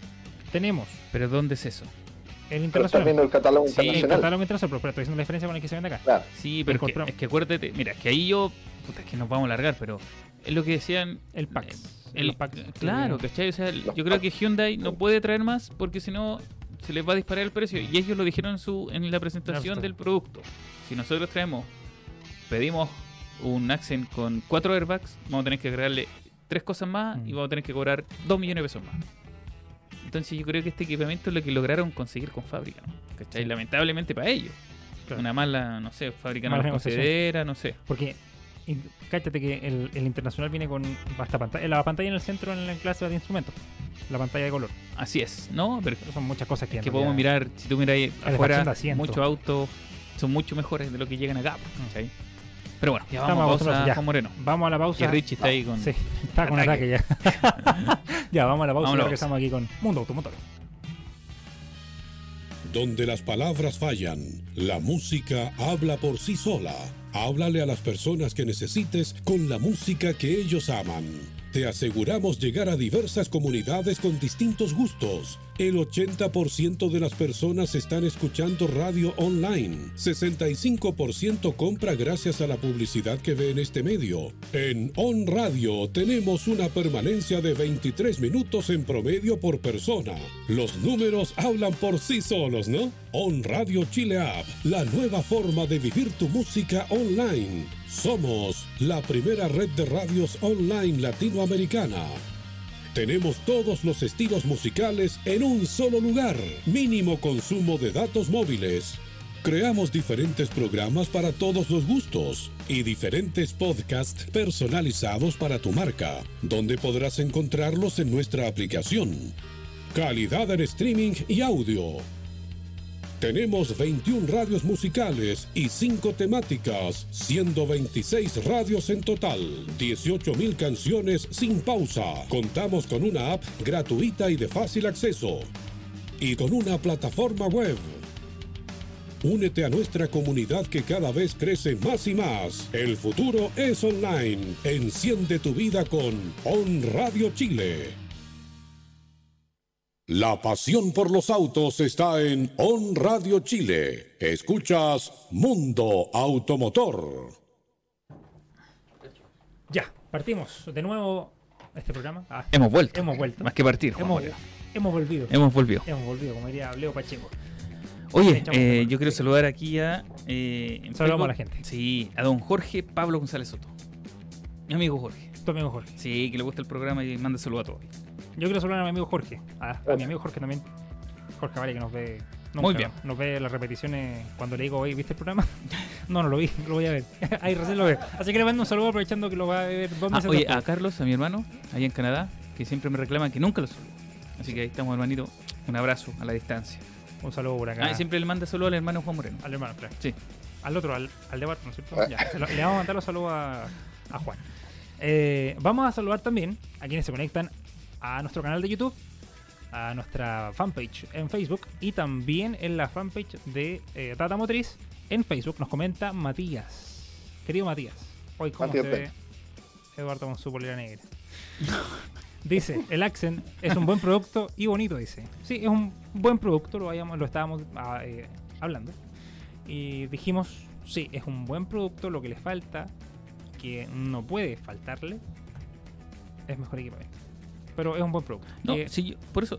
Tenemos Pero ¿dónde es eso? el Pero estás internacional. viendo el catálogo Sí, el internacional. catálogo internacional, pero, pero estoy diciendo la diferencia con el que se vende acá. Claro. Sí, pero es que, es acuérdate, mira, es que ahí yo, puta, es que nos vamos a alargar, pero es lo que decían El PAX. Eh, El, Los PAX, claro, sí. ¿cachai? O sea, yo creo que Hyundai no puede traer más porque si no se les va a disparar el precio. Y ellos lo dijeron en, su, en la presentación Claro. del producto. Si nosotros traemos, pedimos un Accent con cuatro airbags, vamos a tener que agregarle tres cosas más y Mm. vamos a tener que cobrar dos millones de pesos más. Entonces yo creo que este equipamiento es lo que lograron conseguir con fábrica, ¿no? ¿cachai? Lamentablemente para ellos. Claro. Una mala, no sé, fábrica no negociación. considera, no sé. Porque Y cáchate que el, el internacional viene con esta pantalla, la pantalla en el centro en la clase de instrumentos. La pantalla de color. Así es, ¿no? Pero Pero son muchas cosas que, que podemos mirar, si tú miras ahí afuera, muchos autos son mucho mejores de lo que llegan acá. ¿cachai? Pero bueno, ya Estamos vamos a pausa, ya. Juan Moreno. Vamos a la pausa. Que Richie está ahí con... Sí, está con ataque, Ataque. ya. ya, vamos a la pausa Vamos y regresamos aquí con Mundo Automotor. Donde las palabras fallan, la música habla por sí sola. Háblale a las personas que necesites con la música que ellos aman. Te aseguramos llegar a diversas comunidades con distintos gustos. El 80% de las personas están escuchando radio online. 65% compra gracias a la publicidad que ve en este medio. En On Radio tenemos una permanencia de 23 minutos en promedio por persona. Los números hablan por sí solos, ¿no? On Radio Chile App, la nueva forma de vivir tu música online. Somos la primera red de radios online latinoamericana. Tenemos todos los estilos musicales en un solo lugar. Mínimo consumo de datos móviles. Creamos diferentes programas para todos los gustos y diferentes podcasts personalizados para tu marca, donde podrás encontrarlos en nuestra aplicación. Calidad en streaming y audio. Tenemos 21 radios musicales y 5 temáticas, siendo 26 radios en total, 18.000 canciones sin pausa. Contamos con una app gratuita y de fácil acceso. Y con una plataforma web. Únete a nuestra comunidad que cada vez crece más y más. El futuro es online. Enciende tu vida con On Radio Chile. La pasión por los autos está en On Radio Chile. Escuchas Mundo Automotor. Ya, partimos de nuevo este programa. Ah, Hemos vuelto. Hemos vuelto. Más que partir, Juan hemos, hemos volvido. Hemos volvido. Hemos volvido, como diría Leo Pacheco. Oye, eh, yo quiero saludar aquí a... Eh, Saludamos a la gente. Sí, a don Jorge Pablo González Soto. Mi amigo Jorge. Tu amigo Jorge. Sí, que le gusta el programa y manda saludos a todos. Yo quiero saludar a mi amigo Jorge. A, a mi amigo Jorge también. Jorge Valle que nos ve. nunca, Muy bien. Nos ve las repeticiones cuando le digo, oye, ¿viste el programa? no, no lo vi, lo voy a ver. Ahí recién lo veo. Así que le mando un saludo aprovechando que lo va a ver dos Ah, meses oye, después. a Carlos, a mi hermano, allá en Canadá, que siempre me reclama que nunca lo saludo. Así que ahí estamos, hermanito. Un abrazo a la distancia. Un saludo por acá. Ah, y siempre le manda saludos al hermano Juan Moreno. Al hermano, claro. Sí. Al otro, al, al debate, ¿no es cierto? Ah. Ya, lo- le vamos a mandar los saludos a, a Juan. Eh, vamos a saludar también a quienes se conectan a nuestro canal de YouTube, a nuestra fanpage en Facebook y también en la fanpage de eh, Tata Motriz en Facebook. Nos comenta Matías. Querido Matías, hoy cómo Matías se ve Eduardo con su polera negra. Dice, el Accent es un buen producto y bonito, dice. Sí, es un buen producto, lo estábamos ah, eh, hablando. Y dijimos, sí, es un buen producto, lo que le falta, que no puede faltarle, es mejor equipamiento. Pero es un buen producto. No, Que- sí, yo- por eso,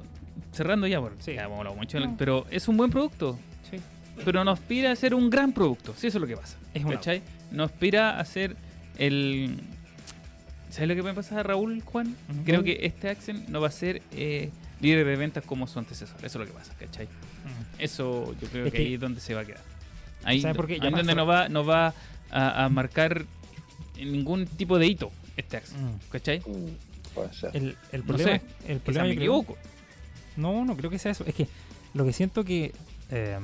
cerrando ya, por, Sí. ya hemos hablado mucho, No. pero es un buen producto. sí, Pero no aspira a ser un gran producto. Sí, eso es lo que pasa. Es un ¿Cachai? No aspira a ser el. ¿Sabes lo que me pasa a Raúl, Juan? Creo que este Accent no va a ser eh, líder de ventas como su antecesor. Eso es lo que pasa, ¿cachai? Mm. Eso yo creo Es que, que- ahí es donde se va a quedar. Ahí, ¿Sabes por qué? ahí Ya es donde pasó. no va, no va a, a marcar ningún tipo de hito este Accent. Mm. ¿Cachai? Puede ser. El, el No problema, sé, el problema me equivoco. No, no creo que sea eso. Es que lo que siento que eh,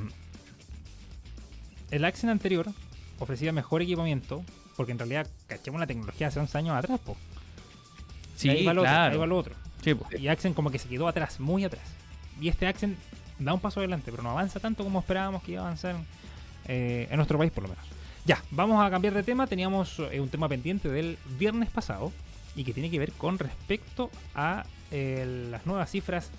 el Accent anterior ofrecía mejor equipamiento, porque en realidad cachemos la tecnología hace 11 años atrás, po. Sí, Y ahí va lo otro, claro. ahí va lo otro. Sí. Y Accent como que se quedó atrás, muy atrás. Y este Accent da un paso adelante, pero no avanza tanto como esperábamos que iba a avanzar eh, en nuestro país por lo menos. Ya, vamos a cambiar de tema. Teníamos eh, un tema pendiente del viernes pasado y que tiene que ver con respecto a eh, las nuevas cifras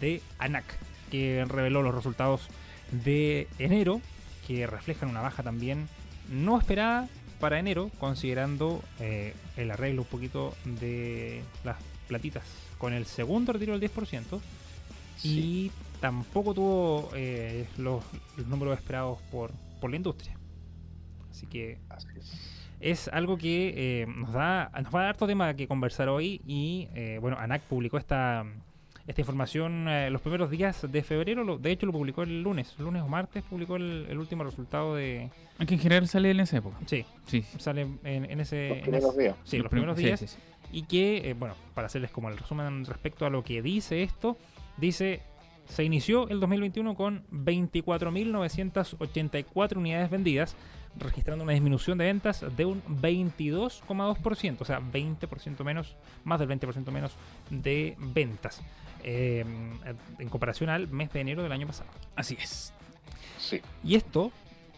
de ANAC, que reveló los resultados de enero, que reflejan una baja también no esperada para enero, considerando eh, el arreglo un poquito de las platitas con el segundo retiro del 10% y tampoco tuvo eh, los, los números esperados por, por la industria. Así que Así es. Es algo que eh, nos da nos va a dar harto tema que conversar hoy y eh, bueno ANAC publicó esta esta información eh, los primeros días de febrero. lo- de hecho, lo publicó el lunes. Lunes o martes publicó el, el último resultado de. Aunque en general sale en esa época. Sí, Sí. sale en, en ese. Los en primeros ese- días. Sí, los, prim- primeros sí, días. sí, sí. Y que, eh, bueno, para hacerles como el resumen respecto a lo que dice esto, dice. Se inició el 2021 con 24.984 unidades vendidas, registrando una disminución de ventas de un 22,2%, o sea, 20% menos, más del 20% menos de ventas, eh, en comparación al mes de enero del año pasado. Así es. Sí. Y esto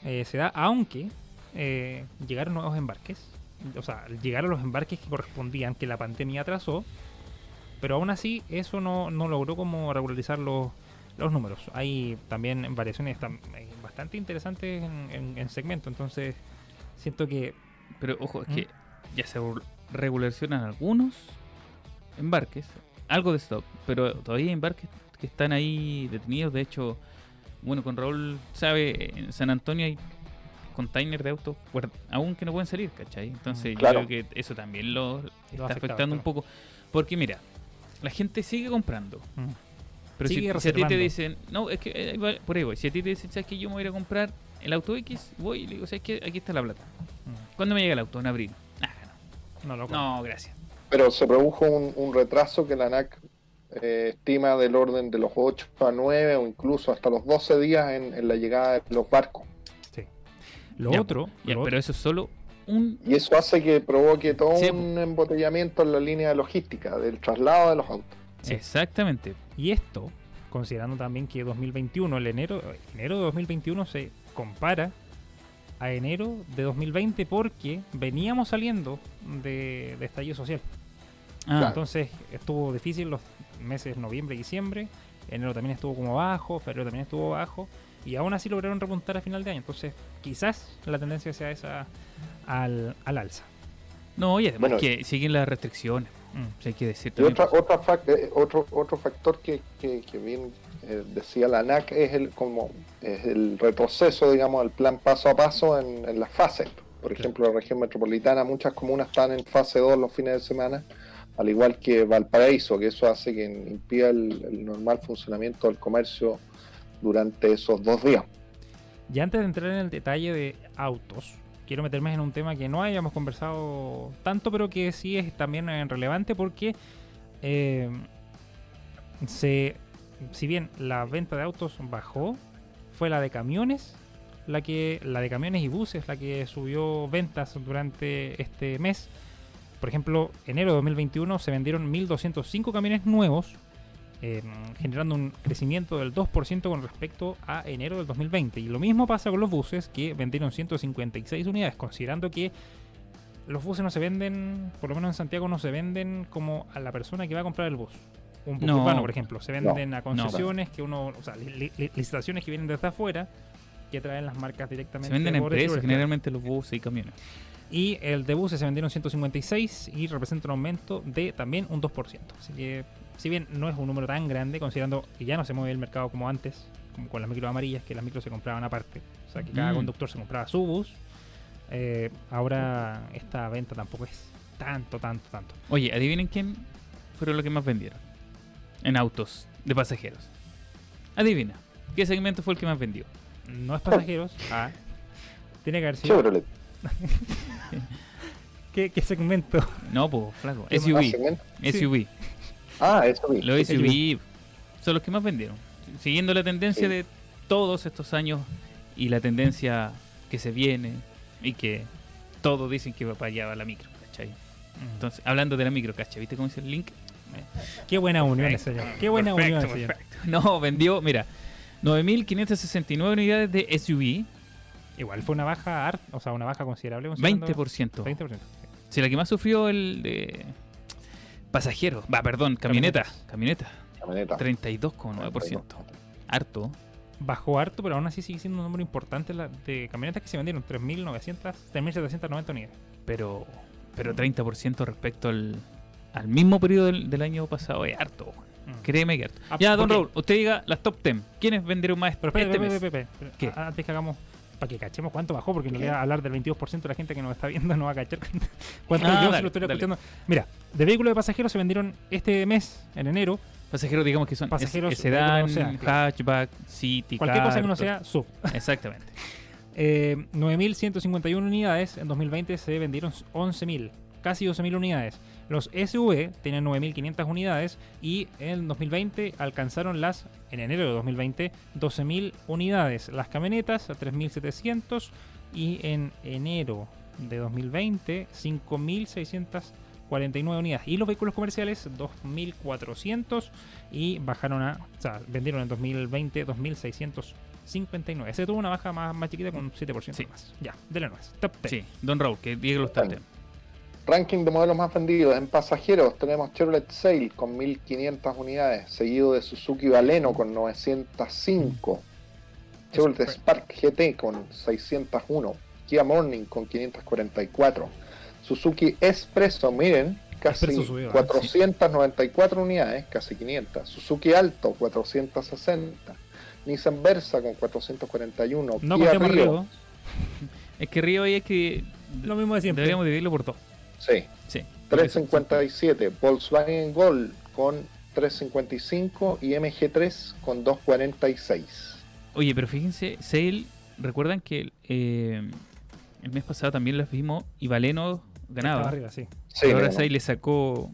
eh, se da aunque eh, llegaron nuevos embarques, o sea, llegaron los embarques que correspondían, que la pandemia atrasó, pero aún así eso no, no logró como regularizar los, los números. Hay también variaciones tam- eh, bastante interesantes en, en, en segmento, entonces siento que Pero ojo, es ¿Mm? que ya se regu- regularizan algunos embarques, algo de stock, pero todavía hay embarques que están ahí detenidos. De hecho, bueno, con Raúl sabe, en San Antonio hay containers de autos aún que no pueden salir, ¿cachai? Entonces, Mm, claro. yo creo que eso también lo está afectado, afectando un poco. Porque mira, la gente sigue comprando. mm, Pero si, Sigue si a ti te dicen, no, es que eh, por ahí voy. Si a ti te dicen, ¿sabes que yo me voy a ir a comprar el auto X? Voy y le digo, ¿sabes qué? Aquí está la plata. mm, ¿Cuándo me llega el auto? En abril. Ah, no lo no. no, gracias. Pero se produjo un, un retraso que la ANAC eh, estima del orden de los 8 a 9 o incluso hasta los 12 días en, en la llegada de los barcos. Sí. Lo Ya, otro, Ya, lo pero eso es solo un. Y eso hace que provoque todo Sí, un embotellamiento en la línea logística del traslado de los autos. Sí. Exactamente. Y esto, considerando también que 2021, el enero, enero de 2021 se compara a enero de 2020 porque veníamos saliendo de, de estallido social. Ah, Entonces estuvo difícil los meses noviembre y diciembre. Enero también estuvo como bajo, febrero también estuvo bajo. Y aún así lograron repuntar a final de año. Entonces quizás la tendencia sea esa al, al alza. no, y además Bueno, que siguen las restricciones. Mm. si hay que decir Y otra, otra fac- eh, otro, otro factor que, que, que bien eh, decía la ANAC es el, como, es el retroceso, digamos, del plan paso a paso en, en las fases. Por ejemplo, la región metropolitana, muchas comunas están en fase 2 los fines de semana, al igual que Valparaíso, que eso hace que impida el, el normal funcionamiento del comercio durante esos dos días. Y antes de entrar en el detalle de autos, quiero meterme en un tema que no hayamos conversado tanto, pero que sí es también eh, relevante porque eh, si bien la venta de autos bajó, fue la de camiones, la que la de camiones y buses la que subió ventas durante este mes. Por ejemplo, enero de 2021 se vendieron 1.205 camiones nuevos, eh, generando un crecimiento del 2% con respecto a enero del 2020. Y lo mismo pasa con los buses, que vendieron 156 unidades, considerando que los buses no se venden, por lo menos en Santiago, no se venden como a la persona que va a comprar el bus. Un bus No. urbano, por ejemplo, se venden a concesiones que uno, o sea, li- li- licitaciones que vienen desde afuera, que traen las marcas directamente. Se venden empresas, generalmente los buses y camiones. y el de buses se vendieron 156 y representa un aumento de también un 2%. Así que, si bien no es un número tan grande, considerando que ya no se mueve el mercado como antes, como con las micros amarillas, que las micros se compraban aparte. O sea, que cada Mm. conductor se compraba su bus. eh, ahora esta venta tampoco es tanto, tanto, tanto. Oye, adivinen quién fueron los que más vendieron en autos de pasajeros. Adivina, ¿qué segmento fue el que más vendió? No es pasajeros. ah, tiene que haber sido. Chevrolet. ¿Qué, qué segmento? No, pues, flaco. ¿Qué más SUV. segmento? SUV. Ah, eso vi. Los SUV. Son los que más vendieron. Siguiendo la tendencia Sí. de todos estos años y la tendencia que se viene y que todos dicen que va para allá va la micro, ¿cachai? Entonces, hablando de la micro, ¿cachai? ¿Viste cómo dice el link? Qué buena unión, señor. Qué buena Perfecto, unión, señor. perfecto. No, vendió, mira, 9.569 unidades de SUV, Igual fue una baja, art- o sea, una baja considerable. considerando- 20%. 20%. Si la que más sufrió el de pasajeros, va, perdón, camioneta, camioneta, Camioneta. 32,9%. Harto. Bajó harto, pero aún así sigue siendo un número importante de camionetas que se vendieron. 3.900, 3.790 unidades. pero pero 30% respecto al, al mismo periodo del, del año pasado es harto. Mm. Créeme que harto. Ah, ya, don Raúl, usted diga las top 10. ¿Quiénes vendieron más Pero este espera, mes? espera, espera, espera. ¿Qué? A- Antes que hagamos, para que cachemos cuánto bajó, porque en realidad hablar del 22% de la gente que nos está viendo no va a cachar cuánto Ah, yo se lo estoy escuchando. Mira, de vehículos de pasajeros se vendieron este mes, en enero, Pasajeros, digamos que son Pasajeros, sedán, hatchback, city, Cualquier cosa que no sea sub. Exactamente. Eh, 9.151 unidades, en 2020 se vendieron 11.000, casi 12.000 unidades. Los SUV tienen 9.500 unidades y en 2020 alcanzaron las, en enero de 2020, 12.000 unidades. Las camionetas a 3.700 y en enero de 2020 5.649 unidades. Y los vehículos comerciales 2.400 y bajaron a, o sea, vendieron en 2020 2.659. Ese tuvo una baja más, más chiquita con un 7% Sí. más. Ya, de la nuez. Top 10. Sí, Don Raúl, que diga los top Bueno. 10. Ranking de modelos más vendidos. En pasajeros tenemos Chevrolet Sail con 1500 unidades, seguido de Suzuki Baleno con 905, Chevrolet Spark GT con 601, Kia Morning con 544, Suzuki Espresso, miren, casi Expresso subió, ¿eh? 494 unidades, casi 500, Suzuki Alto 460, Nissan Versa con 441, No Kia Rio, Río. Es que Río ahí es que Lo mismo de siempre. deberíamos dividirlo por dos. Sí, Sí. 357, Volkswagen Gol con 355 y MG3 con 246. Oye, pero fíjense, Sale, recuerdan que eh, el mes pasado también las vimos y Valeno ganaba. arriba, sí. Sí, Y ahora bueno, Sale le sacó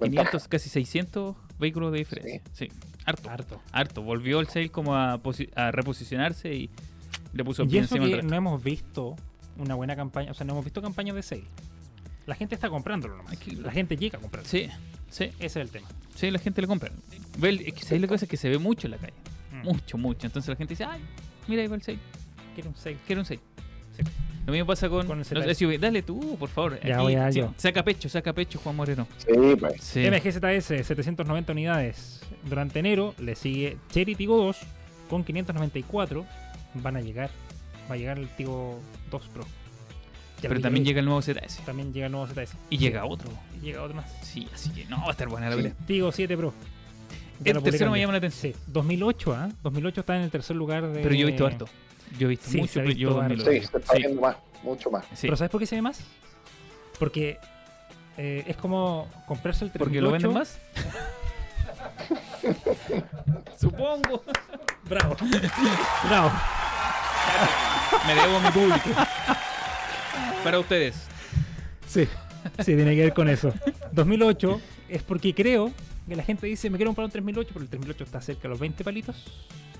Ventaja. 500, casi 600 vehículos de diferencia. Sí, harto. Harto. Harto. Volvió el Sale como a, a reposicionarse y le puso Y bien eso encima que resto. no hemos visto una buena campaña, o sea, no hemos visto campañas de sale. La gente está comprándolo nomás. La gente llega a comprarlo. Sí, sí, Ese es el tema. sí, la gente le compra. Ve el- es que ¿sabes la cosa es que se ve mucho en la calle. Mm. Mucho, mucho. Entonces la gente dice, ay, mira ahí va el Sale. Quiero un sale. Quiero un 6. Sí. Lo mismo pasa con, Con el los ZS. SUV. Dale tú, por favor. Ya Aquí, voy a sí, yo. Saca pecho, saca pecho, Juan Moreno. Sí, pues. Sí. MGZS, 790 unidades. Durante enero le sigue Cherry Tigo 2 con 594. Van a llegar. Va a llegar el Tigo 2 Pro. Ya Pero también llega el nuevo ZS. también llega el nuevo ZS. Y llega otro. Y llega otro más. Sí, así que no, va a estar buena la Sí. pelea. Tigo 7 Pro. El tercero me llama la atención. Sí, 2008, ¿ah? 2008 está en el tercer lugar de. Pero yo he visto harto. Yo he visto Sí, mucho, pero yo visto 2008. Sí, se está Sí, viendo más, mucho más. sí. ¿Pero sabes por qué se ve más? Porque eh, es como comprarse el 3008. ¿Porque lo venden más? Supongo. Bravo. Bravo. Me debo a mi público. Para ustedes. Sí. Sí, tiene que ver con eso. 2008 es porque creo que la gente dice, me quiero comprar un 3008, pero el 3008 está cerca de los 20 palitos.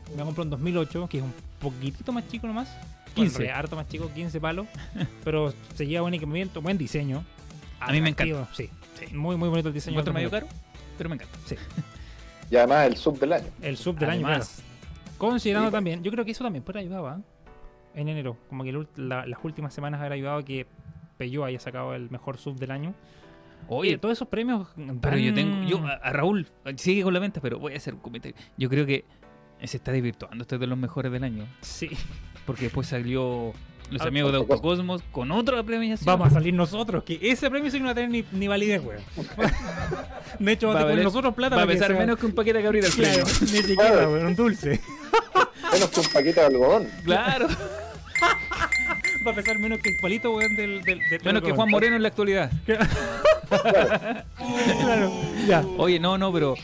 Me voy a comprar un 2008, que es un poquitito más chico nomás. 15. Bueno, harto más chico, 15 palos. pero se lleva buen equipamiento, buen diseño. A mí me Atractivo, Sí. Sí. Muy, muy bonito el diseño. Del medio 2008. caro, pero me encanta. Sí. Y además el sub del año. El sub del año, claro. Considerando Sí, también, yo creo que eso también puede ayudaba en enero. Como que el la- las últimas semanas habrá ayudado a que Peugeot haya sacado el mejor sub del año. Oye, Oye, todos esos premios. pero yo tengo. Yo, a, a Raúl, sigue con la venta, pero voy a hacer un comentario. Yo creo que se está desvirtuando este es de los mejores del año. Sí. Porque después salió los Ah, amigos de Autocosmos. Con otra premiación. Vamos a salir nosotros. Que ese premio sí que no va a tener ni, ni validez, weón. De hecho, va a tener nosotros plata Va a pesar sea- menos que un paquete de cabrita el Claro, premio. ni siquiera, weón, un dulce. Menos que un paquete de algodón. Claro. Va a pesar menos que el palito, weón, del. del, del- Menos que Juan Moreno en la actualidad. Claro, ya. Oye, no, no, pero.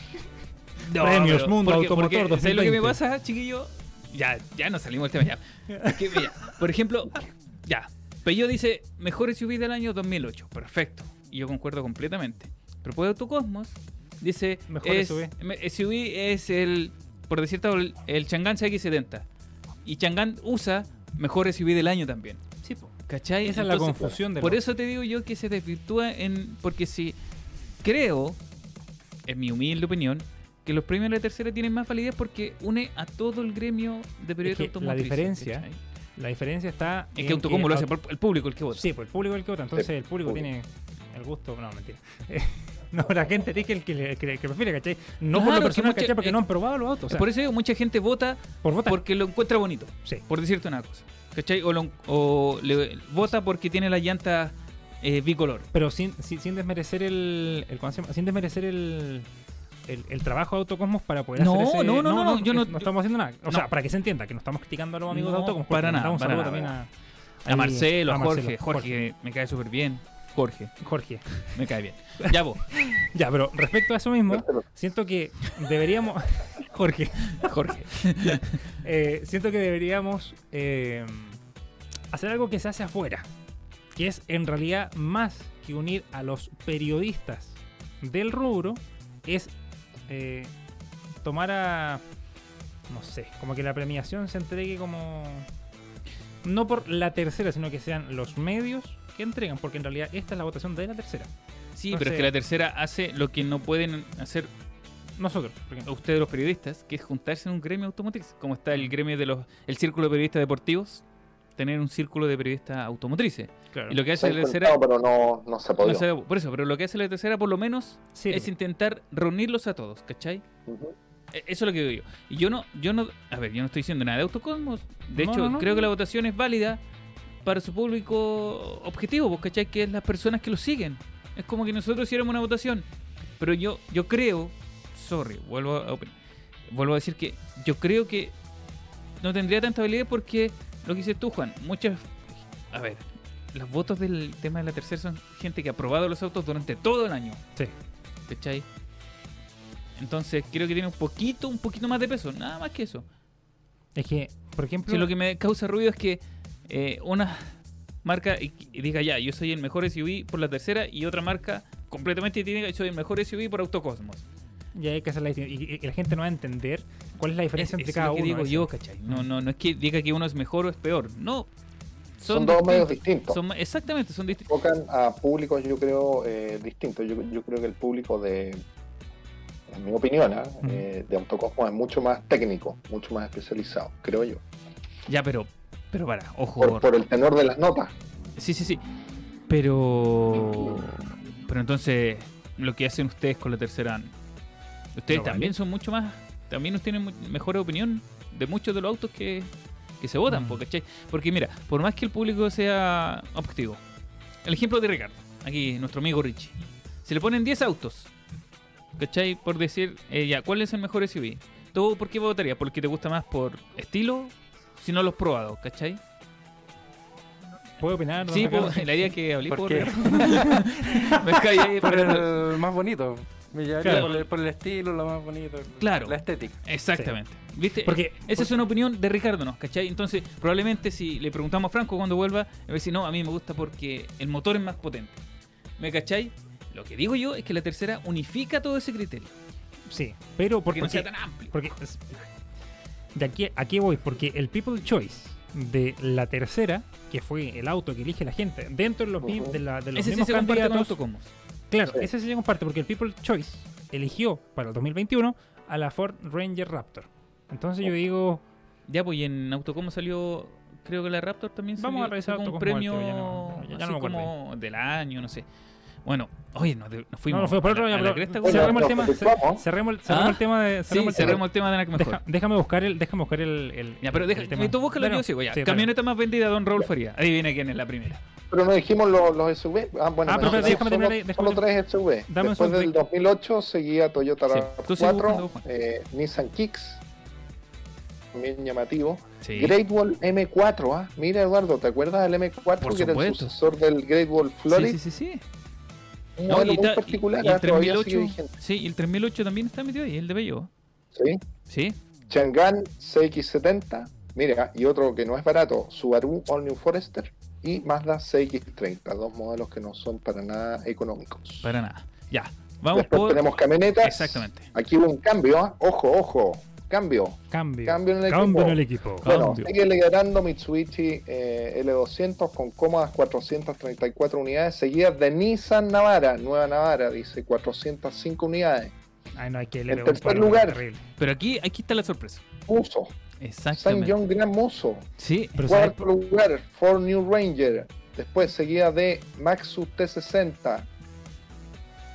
No, Premios pero- Mundo porque- Automotor porque, ¿Sabes lo que me 2020? pasa, chiquillo? Ya, ya nos salimos del tema ya. Es que, mira, por ejemplo, ya. Peugeot dice mejor SUV del año 2008. Perfecto. Y yo concuerdo completamente. Pero por Autocosmos dice Mejor es, SUV. SUV es el, por decir algo, el, el Chang'an CX70. Y Chang'an usa mejor SUV del año también. Sí, po. ¿Cachai? Esa es la confusión de Por eso te digo yo que se desvirtúa en. Porque si creo, en mi humilde opinión, que los premios de la tercera tienen más validez porque une a todo el gremio de periodistas que la diferencia ¿cachai? La diferencia está. Es en que Autocombo lo hace por el público el que vota. Sí, pues el público es el que vota. Entonces el público público. tiene el gusto. No, mentira. no, la gente elige el que, le- que, que prefiere, ¿cachai? No por Claro, que personal, mucha- ¿cachai? Porque eh, no han probado los autos. O sea, por eso digo, mucha gente vota por votar. porque lo encuentra bonito, Sí. por decirte una cosa. ¿Cachai? O, lo- o le, vota porque tiene las llantas eh, bicolor. Pero sin, sin, sin desmerecer el, sin desmerecer el, el, el trabajo de Autocosmos para poder No, hacer ese... no, no, no, yo no- estamos haciendo nada. O no. sea, para que se entienda, que no estamos criticando a los amigos No, de Autocosmos. para nada, para saludo nada, también a, A Marcelo, a, a Jorge, Marcelo, Jorge, me cae súper bien. Jorge, Jorge. me cae bien. Ya vos, Ya, pero respecto a eso mismo, siento que deberíamos. Jorge. Jorge. Eh, siento que deberíamos eh, hacer algo que se hace afuera. Que es en realidad más que unir a los periodistas del rubro, es eh, tomar a. No sé, como que la premiación se entregue como. No por la tercera, sino que sean los medios que entregan, porque en realidad esta es la votación de la tercera. Sí, No pero es que la tercera hace lo que no pueden hacer Nosotros, por ejemplo. ustedes los periodistas, que es juntarse en un gremio automotriz, como está el gremio de los, el círculo de periodistas deportivos, tener un círculo de periodistas automotrices. Claro. Y lo que hace ha la tercera, pero no, no se ha no se- por eso, pero lo que hace la tercera por lo menos Sí, es intentar reunirlos a todos, ¿cachai? E- Eso es lo que digo yo. Y yo no, yo no, a ver, yo no estoy diciendo nada de autocosmos. De No, hecho, no, no. creo que la votación es válida para su público objetivo, pues, ¿cachai? Que es las personas que lo siguen. Es como que nosotros hiciéramos una votación. Pero yo, yo creo, sorry, vuelvo a, vuelvo a decir que yo creo que no tendría tanta validez porque lo que dices tú, Juan, muchas, a ver, los votos del tema de la tercera son gente que ha probado los autos durante todo el año. Sí. ¿Cachai? Entonces creo que tiene un poquito, un poquito más de peso, nada más que eso. Es que, por ejemplo, Si lo que me causa ruido es que eh, una marca y, y diga ya, yo soy el mejor SUV por la tercera y otra marca completamente diga yo soy el mejor SUV por Autocosmos. ya hay que hacer la. Y, y la gente no va a entender cuál es la Es, diferencia entre es cada lo que uno. digo eso. yo, ¿cachai? No, no, no es que diga que uno es mejor o es peor. No. Son, dos medios distintos. Son- exactamente, son distintos. Enfocan a públicos, yo creo, eh, distintos. Yo, yo creo que el público de, en mi opinión, ¿ah? Eh, de Autocosmo es mucho más técnico, mucho más especializado, creo yo. Ya, pero, pero para, ojo. Por, por el tenor de las notas. Sí, sí, sí. Pero. Pero entonces, lo que hacen ustedes con la tercera. Ustedes No vale. también son mucho más. También nos tienen mejor opinión de muchos de los autos que, que se votan, Mm. ¿cachai? Porque mira, por más que el público sea objetivo. El ejemplo de Ricardo, aquí nuestro amigo Richie. Se le ponen 10 autos, ¿cachai? Por decir, eh, ya, ¿cuál es el mejor SUV? ¿Tú por qué votarías? ¿Porque te gusta más por estilo? Si no lo has probado, ¿cachai? ¿Puedo opinar? Sí, pues, la idea es que hablé ¿Por por... Me caí ahí, Por pero- el más bonito. Me llevaría Claro. por, el, por el estilo, lo más bonito. Claro. La estética. Exactamente. ¿Viste? Porque- Esa es una opinión de Ricardo, ¿no? ¿Cachai? Entonces, probablemente si le preguntamos a Franco cuando vuelva, a ver si no, a mí me gusta porque el motor es más potente. ¿Me cachai? Lo que digo yo es que la tercera unifica todo ese criterio. Sí, pero por, Porque no porque, sea tan amplio. porque es- de aquí a aquí voy, porque el People Choice de la tercera, que fue el auto que elige la gente, dentro de los, Ujú. de, la- de los Ese sí mismos se comparte con candidatos, autocomos. claro, Sí. ese sí se comparte porque el People Choice eligió para el 2021 a la Ford Ranger Raptor. Entonces yo digo, Ya, pues y en autocomo salió, creo que la Raptor también Vamos salió, a revisar un premio ya no- ya- ya como del año, no sé. Bueno, oye, nos, nos fuimos no, no fue por a otro la- lado, la pero Bueno, cerremos el tema, cerremos, el- ¿Ah? el tema de Sí, cerremos el tema. cerremos el tema de la. Deja- déjame buscar el déjame buscar el, el- Ya, pero el deja, tema. tú búscalo Claro, yo sigo ya. sí. Camioneta más vendida, Don Raúl Faría. Adivina quién es la primera. Pero no dijimos los, los SUV. Ah, bueno, Ah, pero mencionamos déjame solo, terminar ahí, déjame solo tres SUV. Dame un Después del segundo. 2008 seguía Toyota Sí, tú sigue buscando, RAV4, Juan. eh, Nissan Kicks, también llamativo. Sí. Great Wall M4, ¿ah? Mira Eduardo, ¿te acuerdas del M4 Por que era el supuesto. sucesor del Great Wall Florid? Sí, sí, sí, sí. No, y particular, y el ah, todavía 3008, sigue vigente. sí, y el 3008 también está metido ahí, el de Bello. Sí. Sí. Chang'an CX70, mira, y otro que no es barato, Subaru All New Forester y Mazda CX30, dos modelos que no son para nada económicos. Para nada. Ya. Vamos Después por. tenemos camionetas. Exactamente. Aquí hubo un cambio, ¿ah? ojo, ojo, cambio. Cambio. Cambio en el Cambio equipo. en el equipo. Bueno, Cambio. sigue liderando Mitsubishi eh, L200 con cómodas 434 unidades, seguidas de Nissan Navara, nueva Navara, dice 405 unidades. Ay, no, hay que En tercer lugar. terrible. Pero aquí, aquí está la sorpresa. Muso, San Exactamente. John Gran Muso. Sí. Pero. Cuarto lugar, Ford New Ranger. Después seguida de Maxus T60.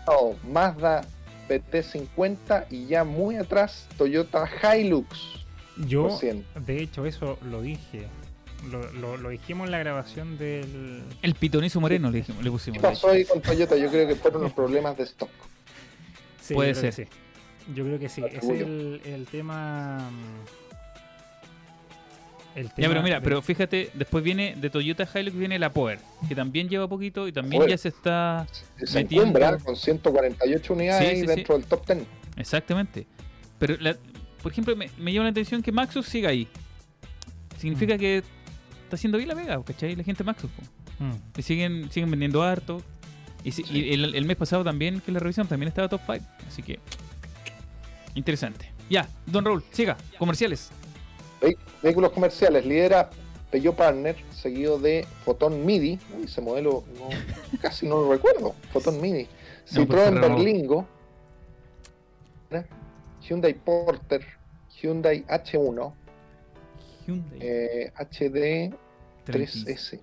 Oh, Mazda PT50 y ya muy atrás Toyota Hilux. Yo, de hecho, eso lo dije. Lo, lo, lo dijimos en la grabación del. El pitonizo moreno le, dijimos- le ¿Qué pusimos. pasó ahí con Toyota? Yo creo que fueron los problemas de stock. Sí, Puede ser. sí. Yo creo que sí. Es el, el tema. El Ya, pero mira, de- pero fíjate, después viene de Toyota Hilux viene la Power, que también lleva poquito y también Power. ya se está Se metiendo- con 148 unidades Sí, dentro del top 10. Exactamente. Pero, la- por ejemplo, me, me llama la atención que Maxus siga ahí. Significa Mm. que está haciendo bien la pega, ¿cachai? La gente de Maxus. Mm. Y siguen, siguen vendiendo harto. Y, si- y el, el mes pasado también, que la revisión también estaba top 5. Así que, interesante. Ya, Don Raúl, siga. Comerciales. Ve- Vehículos comerciales, lidera Peugeot Partner, seguido de Photon Midi. Uy, ese modelo no- casi no lo recuerdo. Photon Midi. No, pues, Citroën Ferraro. Berlingo. Hyundai Porter. Hyundai H1. Hyundai. eh, HD 30 3S.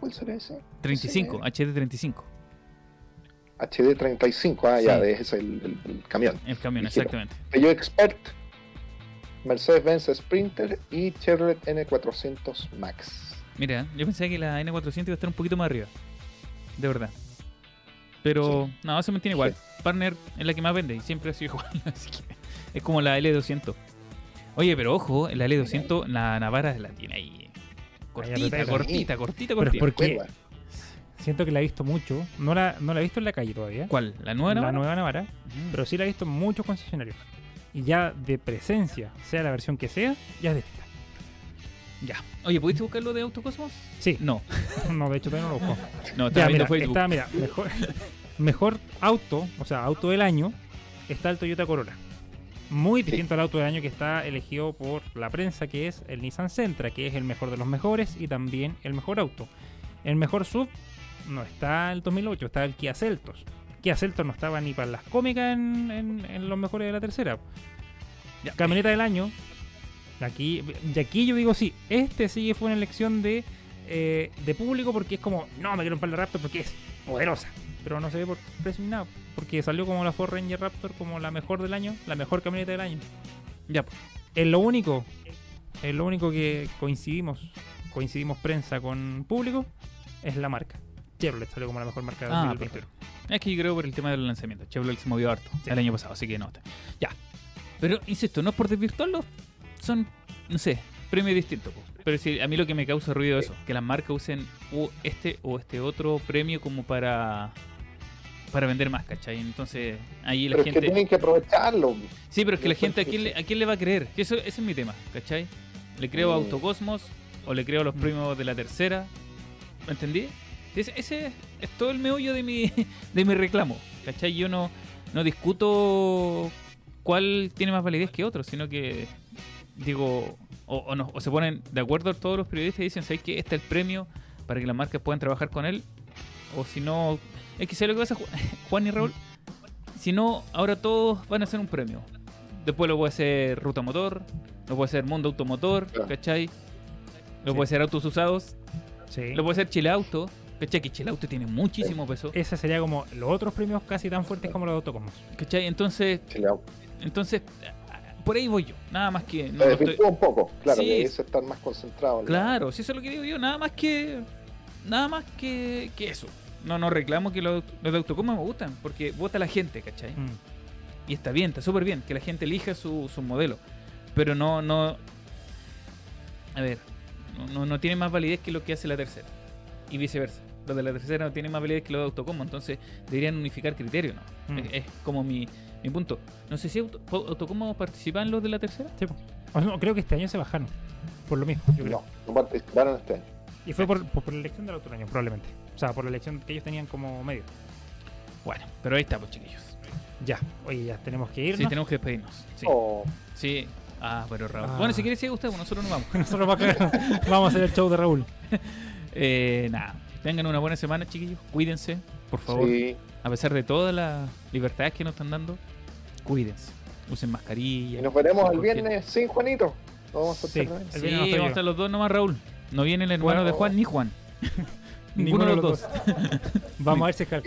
¿Cuál será ese? 35, HD 35. HD 35. Ah, ya, Sí. ese es el, el- el camión. El camión, Ligero. exactamente. Peugeot Expert. Mercedes-Benz Sprinter y Chevrolet N400 Max. Mira, yo pensé que la N400 iba a estar un poquito más arriba. De verdad. Pero, no, se mantiene igual. Partner es la que más vende y siempre ha sido igual. Así que es como la L200. Oye, pero ojo, la L200, la Navara la tiene ahí. Cortita, cortita, cortita, Pero es cortita. porque Bueno, siento que la he visto mucho. No la, no la he visto en la calle todavía. ¿Cuál? ¿La nueva la Navara? nueva Navara. Mm. Pero sí la he visto en muchos concesionarios. Y ya de presencia, sea la versión que sea, ya es distinta. Ya. Oye, ¿pudiste buscar lo de Autocosmos? Sí, No. no, de hecho todavía no lo busco. No, viendo mira, Facebook. está, mira, mejor, mejor auto, o sea, auto del año, está el Toyota Corolla. Muy Sí. distinto al auto del año que está elegido por la prensa, que es el Nissan Sentra, que es el mejor de los mejores y también el mejor auto. El mejor sub no está el 2008, está el Kia Celtos. Kia Celtos no estaba ni para las cómicas en, en- en los mejores de la tercera. Ya. Camioneta del año. Aquí, y aquí yo digo sí, este sí fue una elección de, eh, de público porque es como, no, me quiero un par de Raptor porque es poderosa. Pero no se ve por precio ni nada. Porque salió como la Ford Ranger Raptor como la mejor del año, la mejor camioneta del año. Ya, pues. Es lo único, es lo único que coincidimos, coincidimos prensa con público, es la marca. Chevrolet salió como la mejor marca del Ah, 2021. Es que yo creo por el tema del lanzamiento. Chevrolet se movió harto el año pasado, así que no. Ya. Pero, insisto, no es por desvirtuarlo. Son, no sé, premios distintos. po. Pero si a mí lo que me causa ruido es eso. Que las marcas usen este o este otro premio como para para vender más, ¿cachai? Entonces, ahí la pero es que gente... tienen que aprovecharlo. Sí, pero es que la gente, ¿a quién, le, ¿a quién le va a creer? Que Eso, ese es mi tema, ¿cachai? ¿Le creo a Mm. Autocosmos o le creo a los Mm. premios de la tercera? ¿Me entendí? Ese, ese es todo el meollo de mi, de mi reclamo, ¿cachai? Yo no, no discuto cuál tiene más validez que otro, sino que digo, o, o no, o se ponen de acuerdo todos los periodistas y dicen, ¿sabes qué? Este es el premio para que las marcas puedan trabajar con él. O si no, es que sé lo que pasa, Ju- Juan y Raúl. Si no, ahora todos van a hacer un premio. Después lo puede hacer Ruta Motor, lo puede hacer Mundo Automotor. ¿cachai? Lo Sí. puede hacer Autos Usados, Sí. lo puede hacer Chile Auto, ¿cachai? Que Chile Auto tiene muchísimo peso, Ese sería como los otros premios casi tan fuertes como los de Autocosmos. ¿cachai? Entonces, entonces, por ahí voy yo, nada más que... no estoy- un poco. Claro, Sí. debe estar más concentrado. en la- Claro, si eso es lo que digo yo, nada más que. Nada más que, que eso. No, no reclamo que los, los de Autocoma me gustan, porque vota la gente, ¿cachai? Mm. Y está bien, está súper bien que la gente elija su, su modelo. Pero no, no. A ver, no, no, no tiene más validez que lo que hace la tercera. Y viceversa. Los de la tercera no tienen más validez que los de Autocoma, entonces deberían unificar criterios, ¿no? Mm. Es, es como mi, mi punto. No sé si Auto, Autocoma participa en los de la tercera. Sí, no, creo que este año se bajaron. Por lo mismo, yo creo. No, no participaron este año. Y fue por, por, por la elección del otro año, probablemente. O sea, por la elección que ellos tenían como medio. Bueno, pero ahí está, pues chiquillos. Ya, oye, ya tenemos que irnos. Sí, tenemos que despedirnos. Sí. Oh, Sí. Ah, pero Raúl. Ah. Bueno, si quiere sigue usted, pues nosotros nos vamos. Nosotros vamos a, vamos a hacer el show de Raúl. Eh, nada. Tengan una buena semana, chiquillos. Cuídense, por favor. sí. A pesar de todas las libertades que nos están dando, cuídense. Usen mascarilla. Y nos veremos el viernes sin Juanito. Vamos a Sí. El Sí, vamos a estar los dos nomás, Raúl. No viene el hermano Bueno. de Juan ni Juan. Ninguno de los dos. Vamos a ver si es que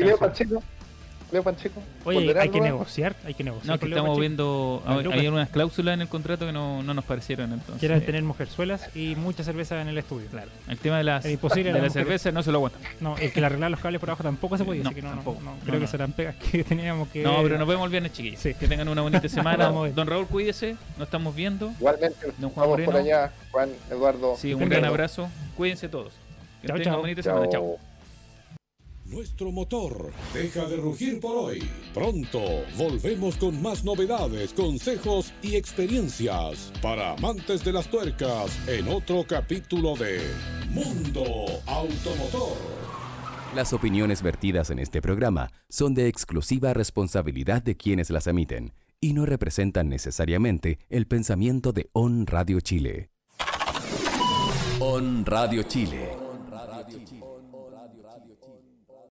Pancheco? Oye, ¿Volverá hay que negociar, hay que negociar. No, que estamos viendo. Hay, unas cláusulas en el contrato que no, no nos parecieron entonces. Quieren tener mujerzuelas y mucha cerveza en el estudio. Claro. El tema de, las, Es imposible, de las la cerveza no se lo aguanta. No, el que le arreglar los cables por abajo tampoco se podía, No, así que no, no, tampoco. no, No, creo que serán pegas que teníamos que... No, pero nos vemos el viernes, chiquillos. Sí. Que tengan una bonita semana. Don Raúl, cuídese. Nos estamos viendo. Igualmente, Don Juan vamos por Moreno. allá, Juan Eduardo. Sí, un gran abrazo. Cuídense todos. Que Chao, tengan chao. bonita semana. Chao. Nuestro motor deja de rugir por hoy. Pronto volvemos con más novedades, consejos y experiencias para amantes de las tuercas en otro capítulo de Mundo Automotor. Las opiniones vertidas en este programa son de exclusiva responsabilidad de quienes las emiten y no representan necesariamente el pensamiento de On Radio Chile. On Radio Chile